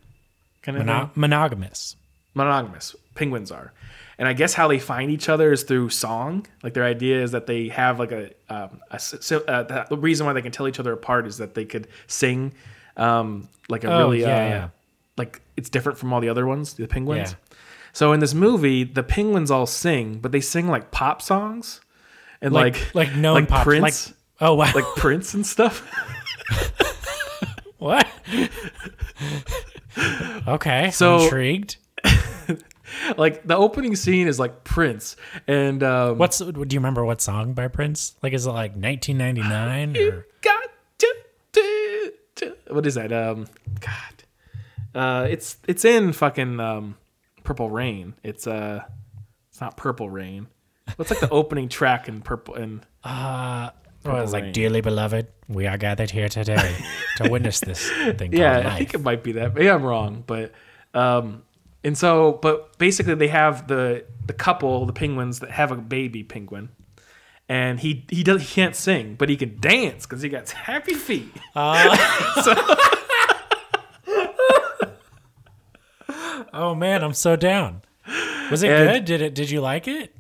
kind of Mono- monogamous. Monogamous penguins are, and I guess how they find each other is through song. Like their idea is that they have like a, um, a so, uh, the, reason why they can tell each other apart is that they could sing, um, like a Oh, really yeah, uh, yeah. like it's different from all the other ones, the penguins. Yeah. So in this movie, the penguins all sing, but they sing like pop songs and like Like, like known like pop, Prince, like, oh, wow. like Prince and stuff. what? okay. So intrigued. like the opening scene is like Prince, and um, What's, do you remember what song by Prince? Like, is it like 1999 or? got to do, do- what is that? Um, God, uh, it's it's in fucking um, Purple Rain. It's uh, it's not Purple Rain. What's like the opening track in Purple and Well, it's like, dearly beloved, we are gathered here today to witness this thing yeah, I think it might be that. Maybe I'm wrong, but um, and so, but basically, they have the the couple, the penguins that have a baby penguin, and he he does he can't sing, but he can dance because he got happy feet. Uh. oh man, I'm so down. Was it And- good? Did it? Did you like it?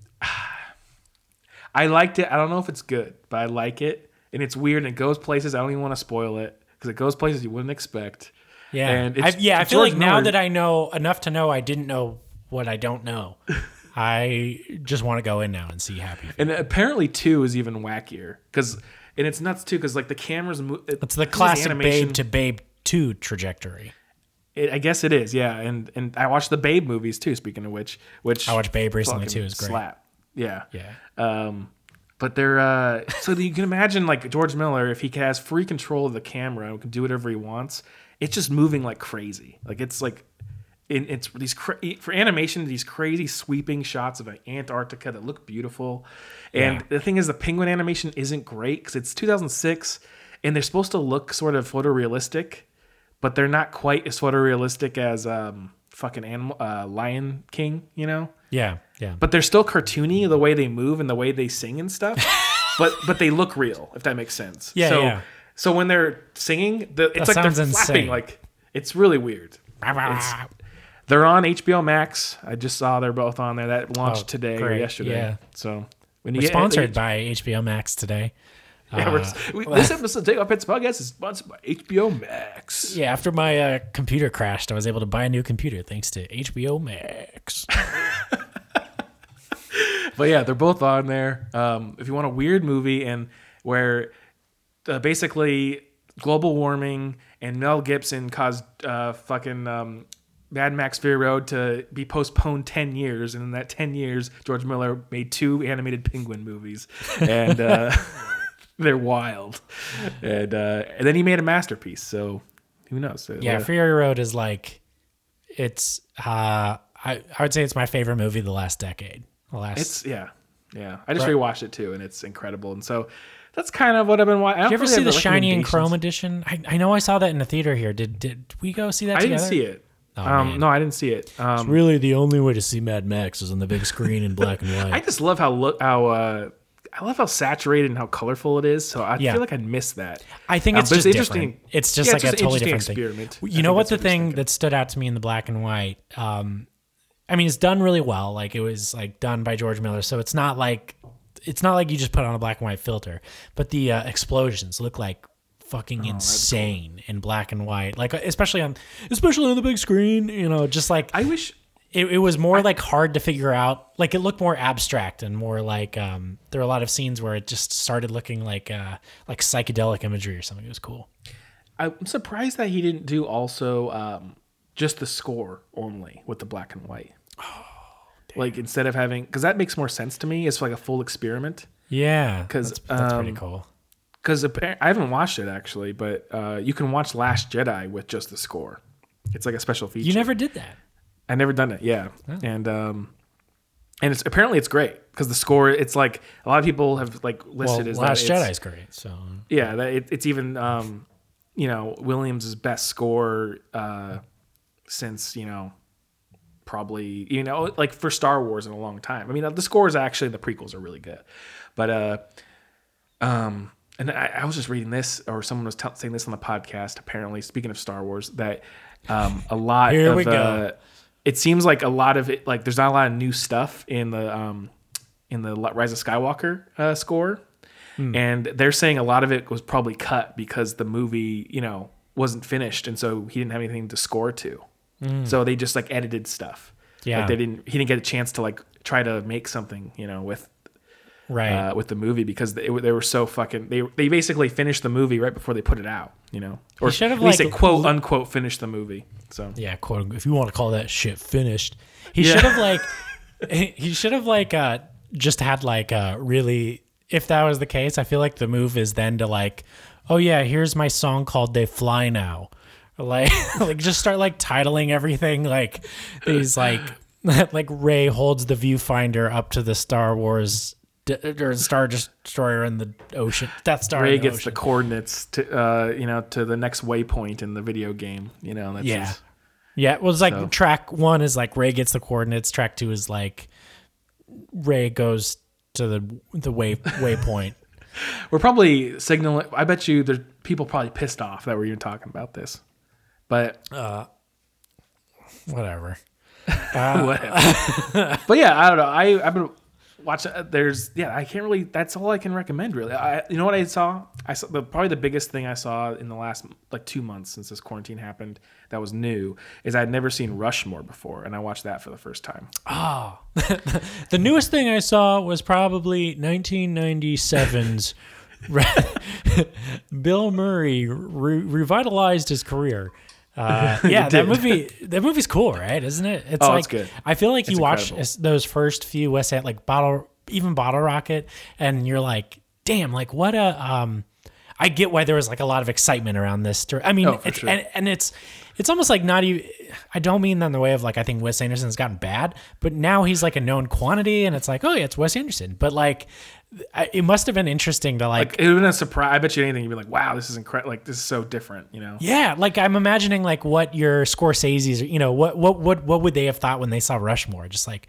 I liked it. I don't know if it's good, but I like it, and it's weird and it goes places. I don't even want to spoil it because it goes places you wouldn't expect. Yeah, And I, it's- yeah. I feel George like now that I know enough to know I didn't know what I don't know, I just want to go in now and see Happy. Feet. And apparently, two is even wackier because, and it's nuts too because like the cameras move. It's the classic Babe to Babe Two trajectory. It, I guess it is, yeah. And and I watched the Babe movies too. Speaking of which, which I watched Babe recently too. It's great. Slap. Yeah. Yeah. Um, but they're uh, so you can imagine like George Miller if he has free control of the camera and can do whatever he wants. It's just moving like crazy. Like it's like. In, it's these cra- for animation, these crazy sweeping shots of Antarctica that look beautiful, and Yeah. the thing is, the penguin animation isn't great because it's 2006, and they're supposed to look sort of photorealistic, but they're not quite as photorealistic as um fucking animal uh, Lion King, you know. Yeah, yeah. But they're still cartoony the way they move and the way they sing and stuff. but but they look real, if that makes sense. Yeah, so, yeah. So when they're singing, the, it's That like they're sounds flapping. Like it's really weird. It's- they're on HBO Max. I just saw they're both on there. That launched Oh, today or yesterday. Yeah. So when We're sponsored by HBO Max today. Yeah, we're, we, this episode of Take Off Pits podcast is sponsored by HBO Max. Yeah, after my uh, computer crashed, I was able to buy a new computer thanks to HBO Max. But yeah, they're both on there. Um, if you want a weird movie and where uh, basically global warming and Mel Gibson caused uh, fucking um, Mad Max Fury Road to be postponed 10 years. And in that 10 years, George Miller made two animated penguin movies. And uh, they're wild. And, uh, and then he made a masterpiece. So who knows? Yeah, Fury Road is like, it's, uh, I, I would say it's my favorite movie of the last decade. The last, It's, yeah. Yeah. I just Right. rewatched it too, and it's incredible. And so that's kind of what I've been watching. Did you ever see the Shiny and Chrome edition? I, I know I saw that in the theater here. Did did we go see that I together? didn't see it. Oh, um, no, I didn't see it. Um, Really, the only way to see Mad Max is on the big screen in black and white. I just love how look how uh, I love how saturated and how colorful it is. So I Yeah. feel like I'd miss that. I think Uh, it's but just it's different. interesting. It's just Yeah, like it's a just an totally different thing. experiment. I You think know what the what thing that stood out to me in the black and white? Um, I mean, it's done really well. Like it was like done by George Miller, so it's not like it's not like you just put on a black and white filter. But the uh, explosions look like Oh, fucking insane in black and white. Like especially on especially on the big screen. You know, just like I wish it, it was more like hard to figure out like it looked more abstract and more like um there were a lot of scenes where it just started looking like uh like psychedelic imagery or something it was cool I'm surprised that he didn't do also um, just the score only with the black and white. Oh, like instead of having because that makes more sense to me. It's like a full experiment. yeah 'Cause, that's, that's pretty um, cool Because I haven't watched it actually, but uh, you can watch Last Jedi with just the score. It's like a special feature. you never did that I never done it. Yeah, and um, and it's apparently it's great because the score. It's like a lot of people have like well listed as last that it's- jedi's great so Yeah, that it, it's even um, you know Williams' best score uh, since you know probably you know like for Star Wars in a long time. I mean the scores actually the prequels are really good, but uh, um, and I, I was just reading this or someone was tell saying this on the podcast. Apparently, speaking of Star Wars, that um, a lot Here of we go. Uh, it seems like a lot of it like there's not a lot of new stuff in the um in the Rise of Skywalker uh, score Hmm. and they're saying a lot of it was probably cut because the movie you know wasn't finished and so he didn't have anything to score to so they just like edited stuff. Yeah. like they didn't he didn't get a chance to like try to make something you know with right uh, with the movie because they, they were so fucking they they basically finished the movie right before they put it out you know or should have, at least like, they quote unquote finished the movie so yeah quote if you want to call that shit finished he Yeah. should have like he should have like uh just had like uh really if that was the case i feel like the move is then to like oh yeah here's my song called they fly now like like just start like titling everything like these like like rey holds the viewfinder up to the star wars d- or star destroyer in the ocean death star Rey the gets the coordinates to uh you know to the next waypoint in the video game you know that's Yeah. his- Yeah, well, it's like So- track one is like Rey gets the coordinates. Track two is like Rey goes to the the way waypoint. We're probably signaling. I bet you there's people probably pissed off that we're even talking about this. But Whatever. whatever. but yeah, I don't know. I I've been watching. uh, There's yeah. I can't really. That's all I can recommend really. I you know what I saw? I saw the probably the biggest thing I saw in the last like two months since this quarantine happened that was new is I'd never seen Rushmore before, and I watched that for the first time. Ah. The newest thing I saw was probably 1997's Bill Murray re- revitalized his career. Uh, yeah, that movie. That movie's cool, right? Isn't it? It's Oh, like it's good. I feel like It's you watch incredible. s- those first few West End, like Bottle, even Bottle Rocket, and you're like, damn, like what a. Um, I get why there was like a lot of excitement around this. story. I mean, Oh, it's, sure. and, and it's it's almost like not even. I don't mean that in the way of like I think Wes Anderson's gotten bad, but now he's like a known quantity, and it's like, oh yeah, it's Wes Anderson. But like, I- it must have been interesting to like Like it would have been a surprise. I bet you anything you'd be like, "Wow, this is incredible! Like this is so different." You know? Yeah, like I'm imagining like what your Scorsese's, you know, what what what what would they have thought when they saw Rushmore? Just like,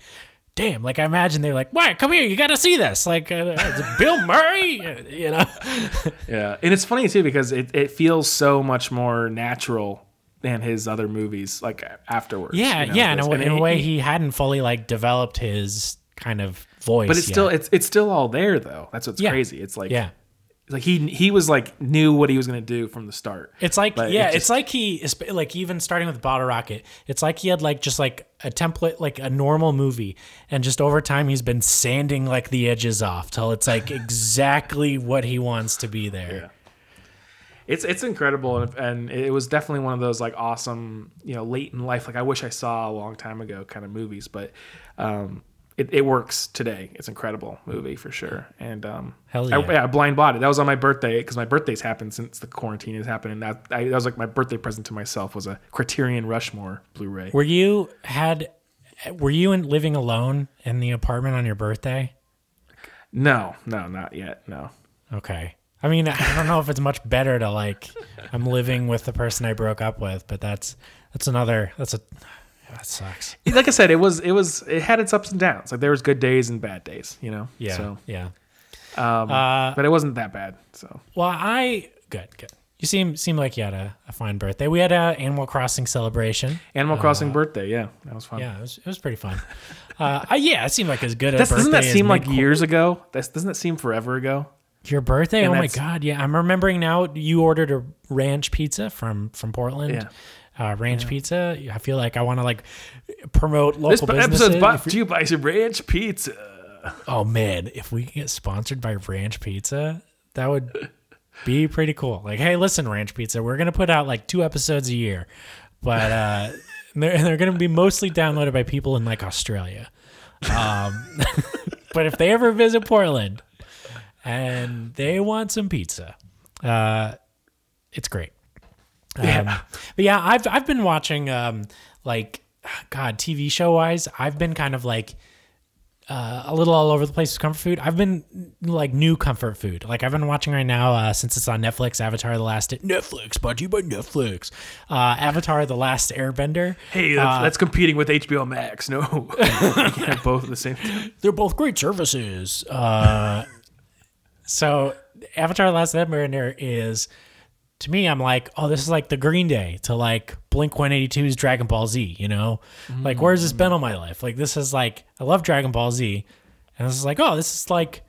damn, like I imagine they're like, "Why? Come here, you got to see this." Like uh, it's Bill Murray, uh, you know. Yeah, and it's funny too because it, it feels so much more natural than his other movies. Like afterwards. Yeah, you know, yeah. In a, in a way, he hadn't fully like developed his kind of voice. but it's still it's it's still all there though. That's what's Yeah. crazy. It's like yeah. like he he was like knew what he was gonna do from the start. It's like But it yeah, just- it's like he like even starting with Bottle Rocket, it's like he had like just like a template like a normal movie and just over time he's been sanding like the edges off till it's like exactly what he wants to be there. Yeah. It's it's incredible and, and it was definitely one of those like awesome you know late in life like I wish I saw a long time ago kind of movies, but um, it, it works today. It's an incredible movie for sure. And um, Hell I, yeah. yeah, Blind Body. That was on my birthday because my birthday's happened since the quarantine has happened, and that I, that was like my birthday present to myself was a Criterion Rushmore Blu-ray. Were you had were you in living alone in the apartment on your birthday? No, no, not yet. No. Okay. I mean, I don't know if it's much better to like I'm living with the person I broke up with, but that's that's another that's a that sucks. Like I said, it was it was it had its ups and downs. Like there was good days and bad days, you know. Yeah. So, yeah. um, Uh, but it wasn't that bad. So Well, I good, good. You seem seem like you had a, a fine birthday. We had a Animal Crossing celebration. Animal Crossing birthday, yeah, that was fun. Uh, Yeah, it was it was pretty fun. Uh, uh, yeah, it seemed like as good a That's, birthday doesn't that seem like mid- years ago? That's, doesn't that seem forever ago? Your birthday? And oh my god! Yeah, I'm remembering now. You ordered a ranch pizza from from Portland. Yeah. Uh, ranch pizza. I feel like I want to like promote This local episode's businesses. brought to you by some Ranch Pizza. Oh man, if we can get sponsored by Ranch Pizza, that would be pretty cool. Like, hey, listen, Ranch Pizza, we're gonna put out like two episodes a year, but uh, they're they're gonna be mostly downloaded by people in like Australia. Um, but if they ever visit Portland and they want some pizza, uh, it's great. Um, But yeah, I've I've been watching um, like God TV show wise. I've been kind of like uh, a little all over the place with comfort food. I've been like new comfort food. Like I've been watching right now uh, since it's on Netflix. Avatar: The Last Netflix, brought to you by Netflix. Uh, Avatar: The Last Airbender. Hey, that's, that's competing with HBO Max. No, both at the same time. They're both great services. Uh, so Avatar: The Last Airbender is to me. I'm like, oh, this is like the Green Day to like Blink 182's Dragon Ball Z. You know, like where's this been all my life? Like this is like I love Dragon Ball Z, and this is like, oh, this is like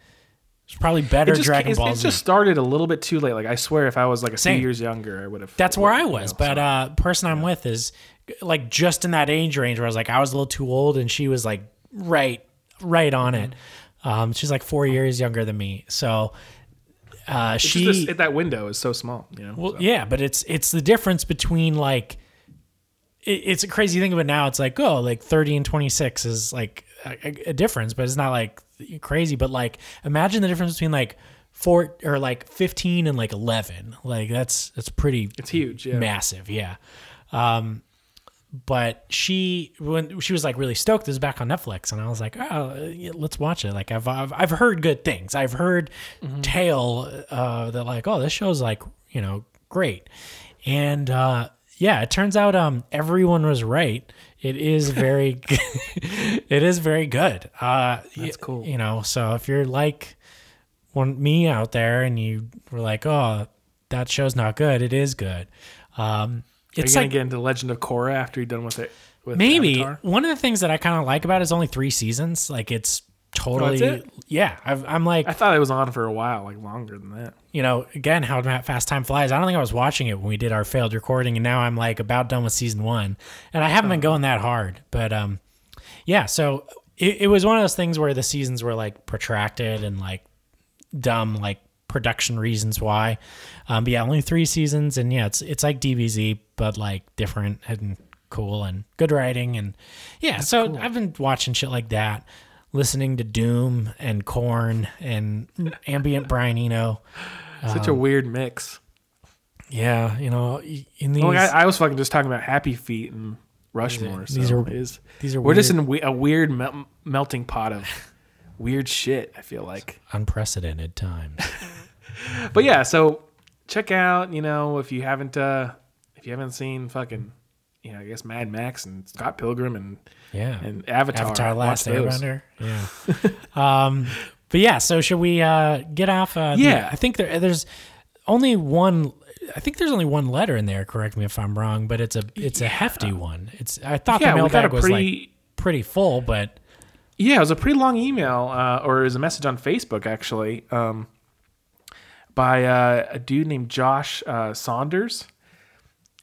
it's probably better It just, Dragon it's- Ball it Z. just started a little bit too late. Like I swear, if I was like a Same. few years younger, I would have. That's where I you was. know, but so- uh person I'm with is like just in that age range where I was like I was a little too old and she was like right right on it. Um she's like 4 years younger than me. So uh she this- that window is so small. You know. well, so. yeah, but it's it's the difference between like it, it's a crazy thing of it now. It's like oh, like thirty and twenty six is like a, a difference, but it's not like crazy. But like imagine the difference between like four or like fifteen and like eleven. Like that's that's pretty It's huge. Yeah. massive, yeah. Um, but she when she was like really stoked, this is back on Netflix, and I was like, oh, let's watch it. Like I've I've, I've heard good things. I've heard tale uh, that like, oh, this show's like you know great, and uh, yeah, it turns out um everyone was right. It is very, it is very good. Uh, That's cool. You know, so if you're like one me out there and you were like, oh, that show's not good, it is good. Um, Are it's you gonna like get into Legend of Korra after you're done with it? With maybe Avatar? one of the things that I kind of like about it is only three seasons. Like it's totally, Oh, it? yeah. I've, I'm like, I thought it was on for a while, like longer than that. you know, again, how fast time flies. I don't think I was watching it when we did our failed recording, and now I'm like about done with season one, and I haven't been going that hard. But um, yeah. So it, it was one of those things where the seasons were like protracted and like dumb, like production reasons why. Um, but yeah, only three seasons, and yeah, it's it's like DBZ, but like different and cool and good writing, and yeah. so I've been watching shit like that. Listening to Doom and Korn and ambient Brian Eno, Such a weird mix. Yeah, you know, in these Well, I, I was fucking just talking about Happy Feet and Rushmore. these so are- is- these are we're just in we- a weird mel- melting pot of weird shit. I feel like, unprecedented times. but yeah. So check out, you know, if you haven't, uh if you haven't seen fucking, you know, I guess Mad Max and Scott Pilgrim and Yeah. and Avatar, Avatar Last. Airbender. Yeah. um, but yeah, so should we uh, get off? Uh, the- Yeah. I think there, there's only one. I think there's only one letter in there. Correct me if I'm wrong, but it's a it's a hefty one. It's I thought Yeah, the we got a mailbag was pretty. like pretty full, but Yeah, it was a pretty long email, uh, or it was a message on Facebook actually, um, by uh, a dude named Josh uh, Saunders,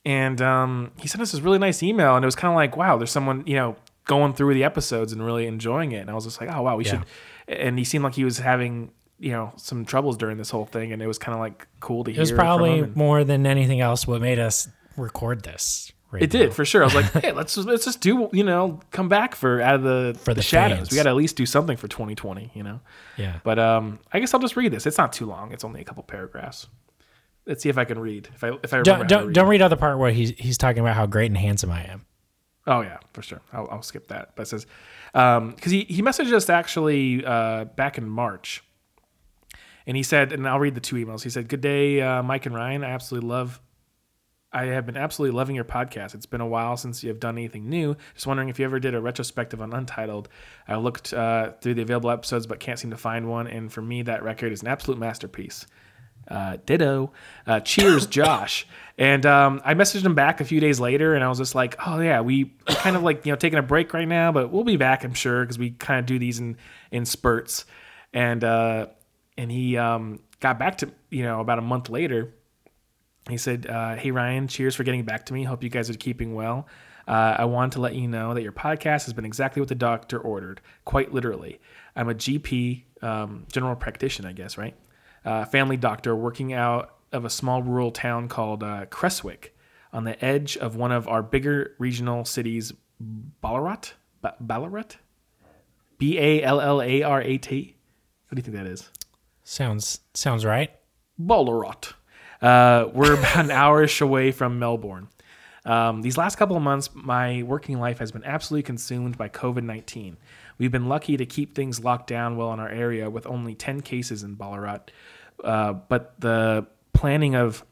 and um, he sent us this really nice email, and it was kind of like, wow, there's someone you know going through the episodes and really enjoying it, and I was just like, oh wow, we should. And he seemed like he was having you know some troubles during this whole thing, and it was kind of like cool to hear. it was probably more than anything else what made us record this. Right It did for sure. I was like, hey, let's just, let's just do you know come back for out of the For the shadows. fans. We got to at least do something for 2020, you know. Yeah. But um, I guess I'll just read this. It's not too long. It's only a couple paragraphs. Let's see if I can read. If I if I remember Don't don't read. don't read out the part where he's he's talking about how great and handsome I am. Oh yeah, for sure. I'll, I'll skip that. But it says because he he messaged us actually uh, back in March, and he said, and I'll read the two emails. He said, "Good day, uh, Mike and Ryan. I absolutely love." I have been absolutely loving your podcast. It's been a while since you have done anything new. Just wondering if you ever did a retrospective on Untitled. I looked uh, through the available episodes, but can't seem to find one. And for me, that record is an absolute masterpiece. Uh, ditto. Uh, cheers, Josh. And um, I messaged him back a few days later, and I was just like, "Oh yeah, we we're kind of like you know taking a break right now, but we'll be back, I'm sure, because we kind of do these in in spurts." And uh, and he um, got back to you know about a month later. He said, uh, "Hey Ryan, cheers for getting back to me. Hope you guys are keeping well. Uh, I wanted to let you know that your podcast has been exactly what the doctor ordered, quite literally. I'm a GP, um, general practitioner, I guess, right? Uh, family doctor working out of a small rural town called uh, Creswick, on the edge of one of our bigger regional cities, Ballarat. Ba- Ballarat, B A L L A R A T. What do you think that is? Sounds sounds right. Ballarat. Uh, we're about an hourish away from Melbourne. Um, these last couple of months, my working life has been absolutely consumed by COVID 19. We've been lucky to keep things locked down well in our area with only 10 cases in Ballarat. Uh, but the planning of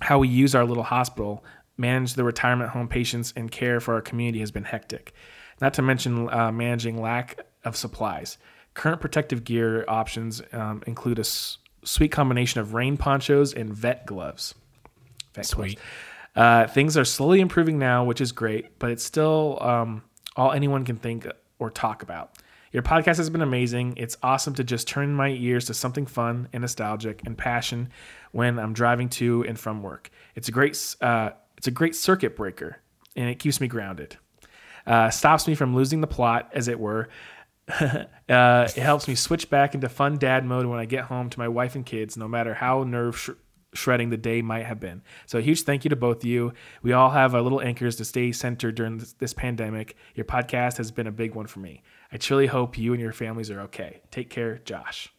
how we use our little hospital, manage the retirement home patients, and care for our community has been hectic. Not to mention uh, managing lack of supplies. Current protective gear options um, include a s- sweet combination of rain ponchos and vet gloves. Vet Sweet. gloves. Uh, things are slowly improving now, which is great, but it's still um, all anyone can think or talk about. Your podcast has been amazing. It's awesome to just turn my ears to something fun and nostalgic and passion when I'm driving to and from work. It's a great, uh, it's a great circuit breaker, and it keeps me grounded. Uh, stops me from losing the plot, as it were. uh, it helps me switch back into fun dad mode when I get home to my wife and kids, no matter how nerve sh- shredding the day might have been. So, a huge thank you to both of you. We all have our little anchors to stay centered during this, this pandemic. Your podcast has been a big one for me. I truly hope you and your families are okay. Take care, Josh.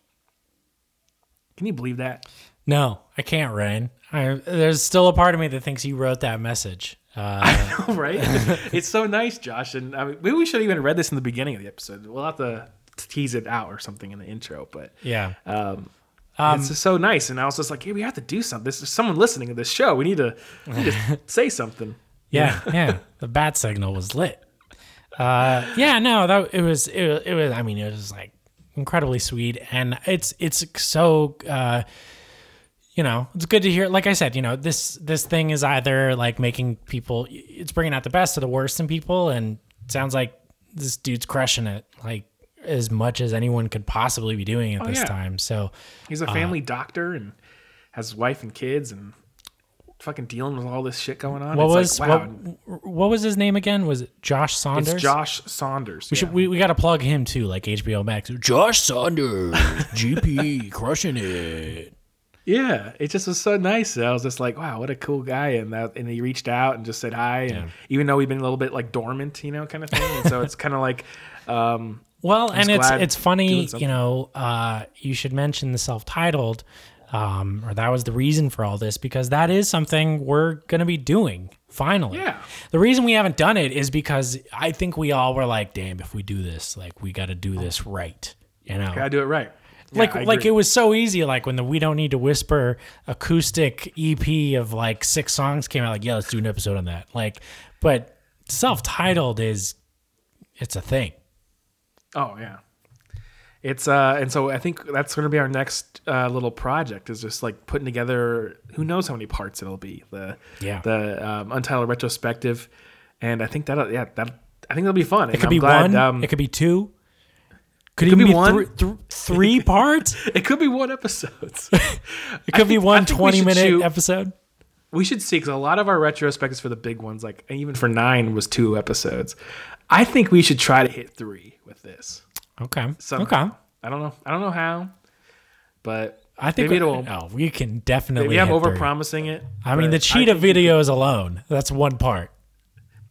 Can you believe that? No, I can't, Ryan. I, there's still a part of me that thinks you wrote that message. Uh, right? it's so nice, Josh. And I mean, maybe we should have even read this in the beginning of the episode. We'll have to tease it out or something in the intro, but yeah. um, Um, it's so nice. And I was just like, hey, we have to do something. There's someone listening to this show. We need to, we need to say something. Yeah, yeah. The bat signal was lit. Uh, yeah, no, that it was it, was- it was. I mean, it was like incredibly sweet, and it's it's so. Uh, you know, it's good to hear. Like I said, you know, this this thing is either like making people, it's bringing out the best or the worst in people, and it sounds like this dude's crushing it, like as much as anyone could possibly be doing at this Oh, yeah. time. So, He's a family doctor and has wife and kids and fucking dealing with all this shit going on. what it's was like, wow. what, what was his name again? Was it Josh Saunders? it's Josh Saunders. We yeah. should we, we got to plug him too, like HBO Max. Josh Saunders, GP, crushing it. Yeah, it just was so nice. I was just like, wow, what a cool guy. And that, and he reached out and just said hi. And Yeah. even though we've been a little bit like dormant, you know, kind of thing. And so it's kind of like, um, Well, and it's it's funny, you know. Uh, you should mention the self-titled. um, or that was the reason for all this because that is something we're gonna be doing finally. Yeah. The reason we haven't done it is because I think we all were like, "Damn, if we do this, like we got to do this right," you know. Gotta do it right. Yeah, like I like agree. it was so easy like when the we don't need to whisper acoustic ep of like six songs came out like yeah let's do an episode on that like but self-titled is it's a thing Oh yeah. It's uh and so I think that's gonna be our next uh, little project is just like putting together who knows how many parts it'll be. The Yeah. the um, untitled retrospective. And I think that yeah that I think that'll be fun. It could be one um, it could be two. Could, could even be be, one. thr- thr- three parts? It could be one episodes it could be think- one 20 minute shoot- episode. We should see because a lot of our retrospectives for the big ones like even for nine was two episodes I think we should try to hit three with this okay somehow. okay I don't know I don't know how but i think maybe we, it'll oh, we can definitely maybe I'm over promising it i mean the cheetah videos alone that's one part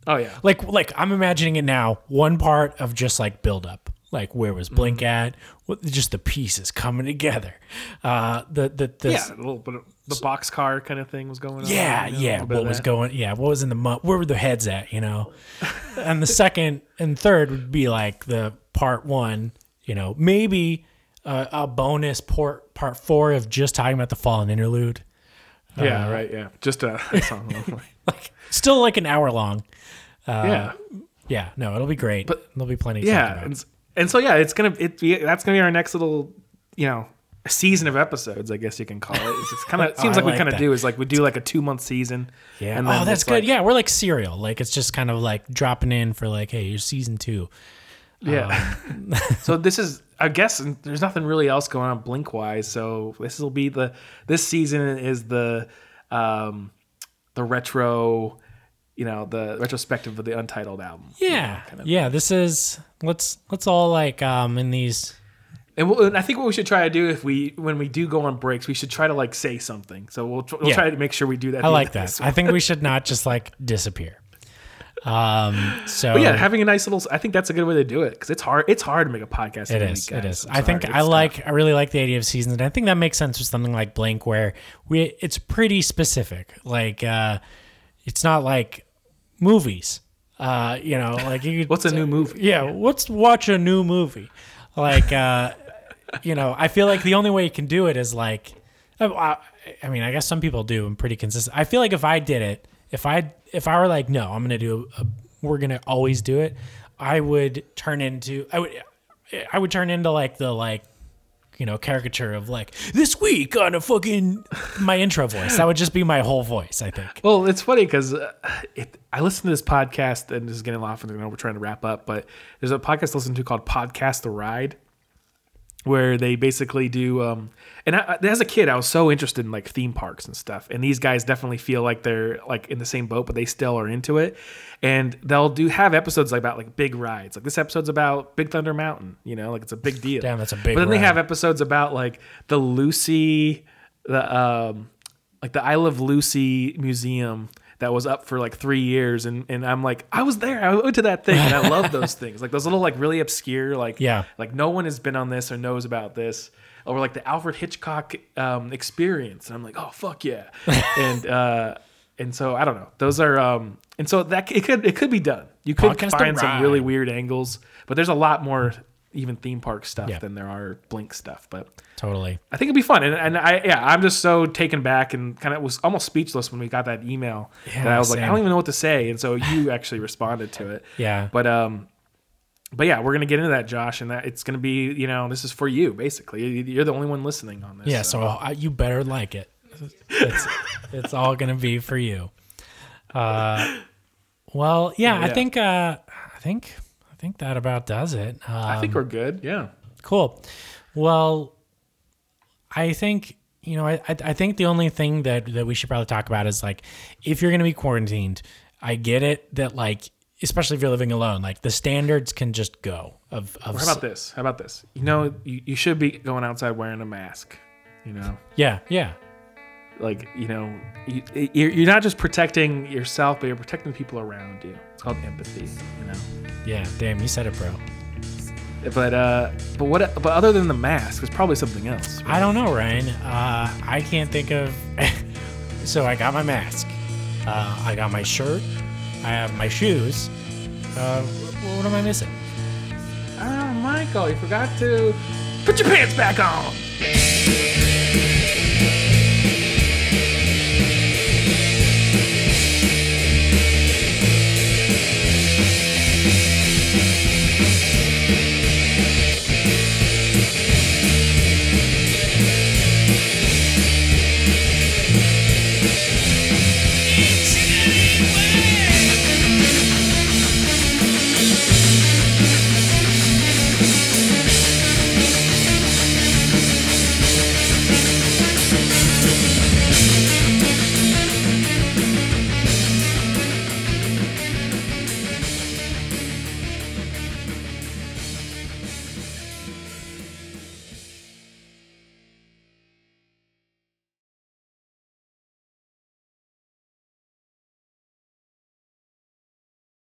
oh yeah like like I'm imagining it now. One part of just like build up, like where was Blink Mm-hmm. at? What just the pieces coming together. Uh, the the the Yeah, a little bit of the Box Car kind of thing was going on. yeah you know, yeah. What was that. going? Yeah, what was in the mu- where were the heads at? You know, and the second and third would be like the part one. You know, maybe uh, a bonus part part four of just talking about the fallen interlude. Yeah, Uh, right. Yeah, just a, a song. Like still like an hour long. yeah, Yeah, no, it'll be great. But there'll be plenty. To talk yeah, about. and, and so yeah, it's gonna it be that's gonna be our next little you know season of episodes. I guess you can call it. It's, it's kind of seems I like we kind of do is like we do like a two month season. Yeah. and then oh, that's good. like- yeah, we're like serial. Like it's just kind of like dropping in for like, hey, here's season two. Yeah. so this is, I guess, there's nothing really else going on Blink wise. So this will be the this season is the um the retro, you know, the retrospective of the Untitled album. Yeah. Yeah. This is let's let's all like um in these. And, we'll, and I think what we should try to do if we when we do go on breaks, we should try to like say something. So we'll tr- we'll Yeah. try to make sure we do that. I like that. I think we should not just like disappear. Um. So But yeah, having a nice little. I think that's a good way to do it because it's hard. It's hard to make a podcast. It is. week, It is. I think. I like. tough. I really like the idea of seasons, and I think that makes sense with something like Blink, where we it's pretty specific. Like, uh, it's not like movies. Uh, you know, like you. What's a new movie? Yeah, let's watch a new movie. Like, uh, you know, I feel like the only way you can do it is like, I, I- mean, I guess some people do. I'm pretty consistent. I feel like if I did it, if I if I were like, no, I'm gonna do, a, we're gonna always do it, I would turn into, I would, I would turn into like the like. You know, caricature of like this week on a fucking my intro voice. That would just be my whole voice. I think. Well, it's funny because uh, it, I listen to this podcast, and this is getting off, and know we're trying to wrap up, but there's a podcast I listen to called Podcast the Ride, where they basically do. Um, and I, as a kid, I was so interested in like theme parks and stuff, and these guys definitely feel like they're like in the same boat, but they still are into it. And they'll do have episodes like about like big rides. Like this episode's about Big Thunder Mountain, you know, like it's a big deal. Damn, that's a big But then they have episodes about like the Lucy, the um, like the I Love Lucy museum that was up for like three years, and and I'm like, I was there, I went to that thing, and I love those things, like those little like really obscure, like Yeah. like no one has been on this or knows about this, or like the Alfred Hitchcock um, experience, and I'm like, oh fuck yeah, and uh, and so I don't know, those are um, and so that it could it could be done. You could Podcast find some really weird angles, but there's a lot more even theme park stuff Yeah. than there are Blink stuff, but. Totally. I think it'd be fun, and, and I yeah, I'm just so taken back and kind of was almost speechless when we got that email Yeah, that I was like, I don't even know what to say, and so you actually responded to it. Yeah. But um, but yeah, we're gonna get into that, Josh, and that it's gonna be you know this is for you basically. You're the only one listening on this. Yeah, so uh, you better like it. It's, it's all gonna be for you. Uh, well, yeah, I Yeah. think uh, I think I think that about does it. Um, I think we're good. Yeah. cool. Well, I think you know I I think the only thing that that we should probably talk about is like if you're gonna be quarantined. I get it that like especially if you're living alone, like the standards can just go of of How about this? How about this? You know, you, you should be going outside wearing a mask. You know, yeah yeah like you know, you, you're you're not just protecting yourself, but you're protecting the people around you. It's called empathy. You know. yeah. Damn, you said it, bro. But uh, but what? But other than the mask, it's probably something else. I don't know, Ryan. Uh, I can't think of. so I got my mask. Uh, I got my shirt. I have my shoes. Uh, wh- what am I missing? Oh, Michael, you forgot to put your pants back on.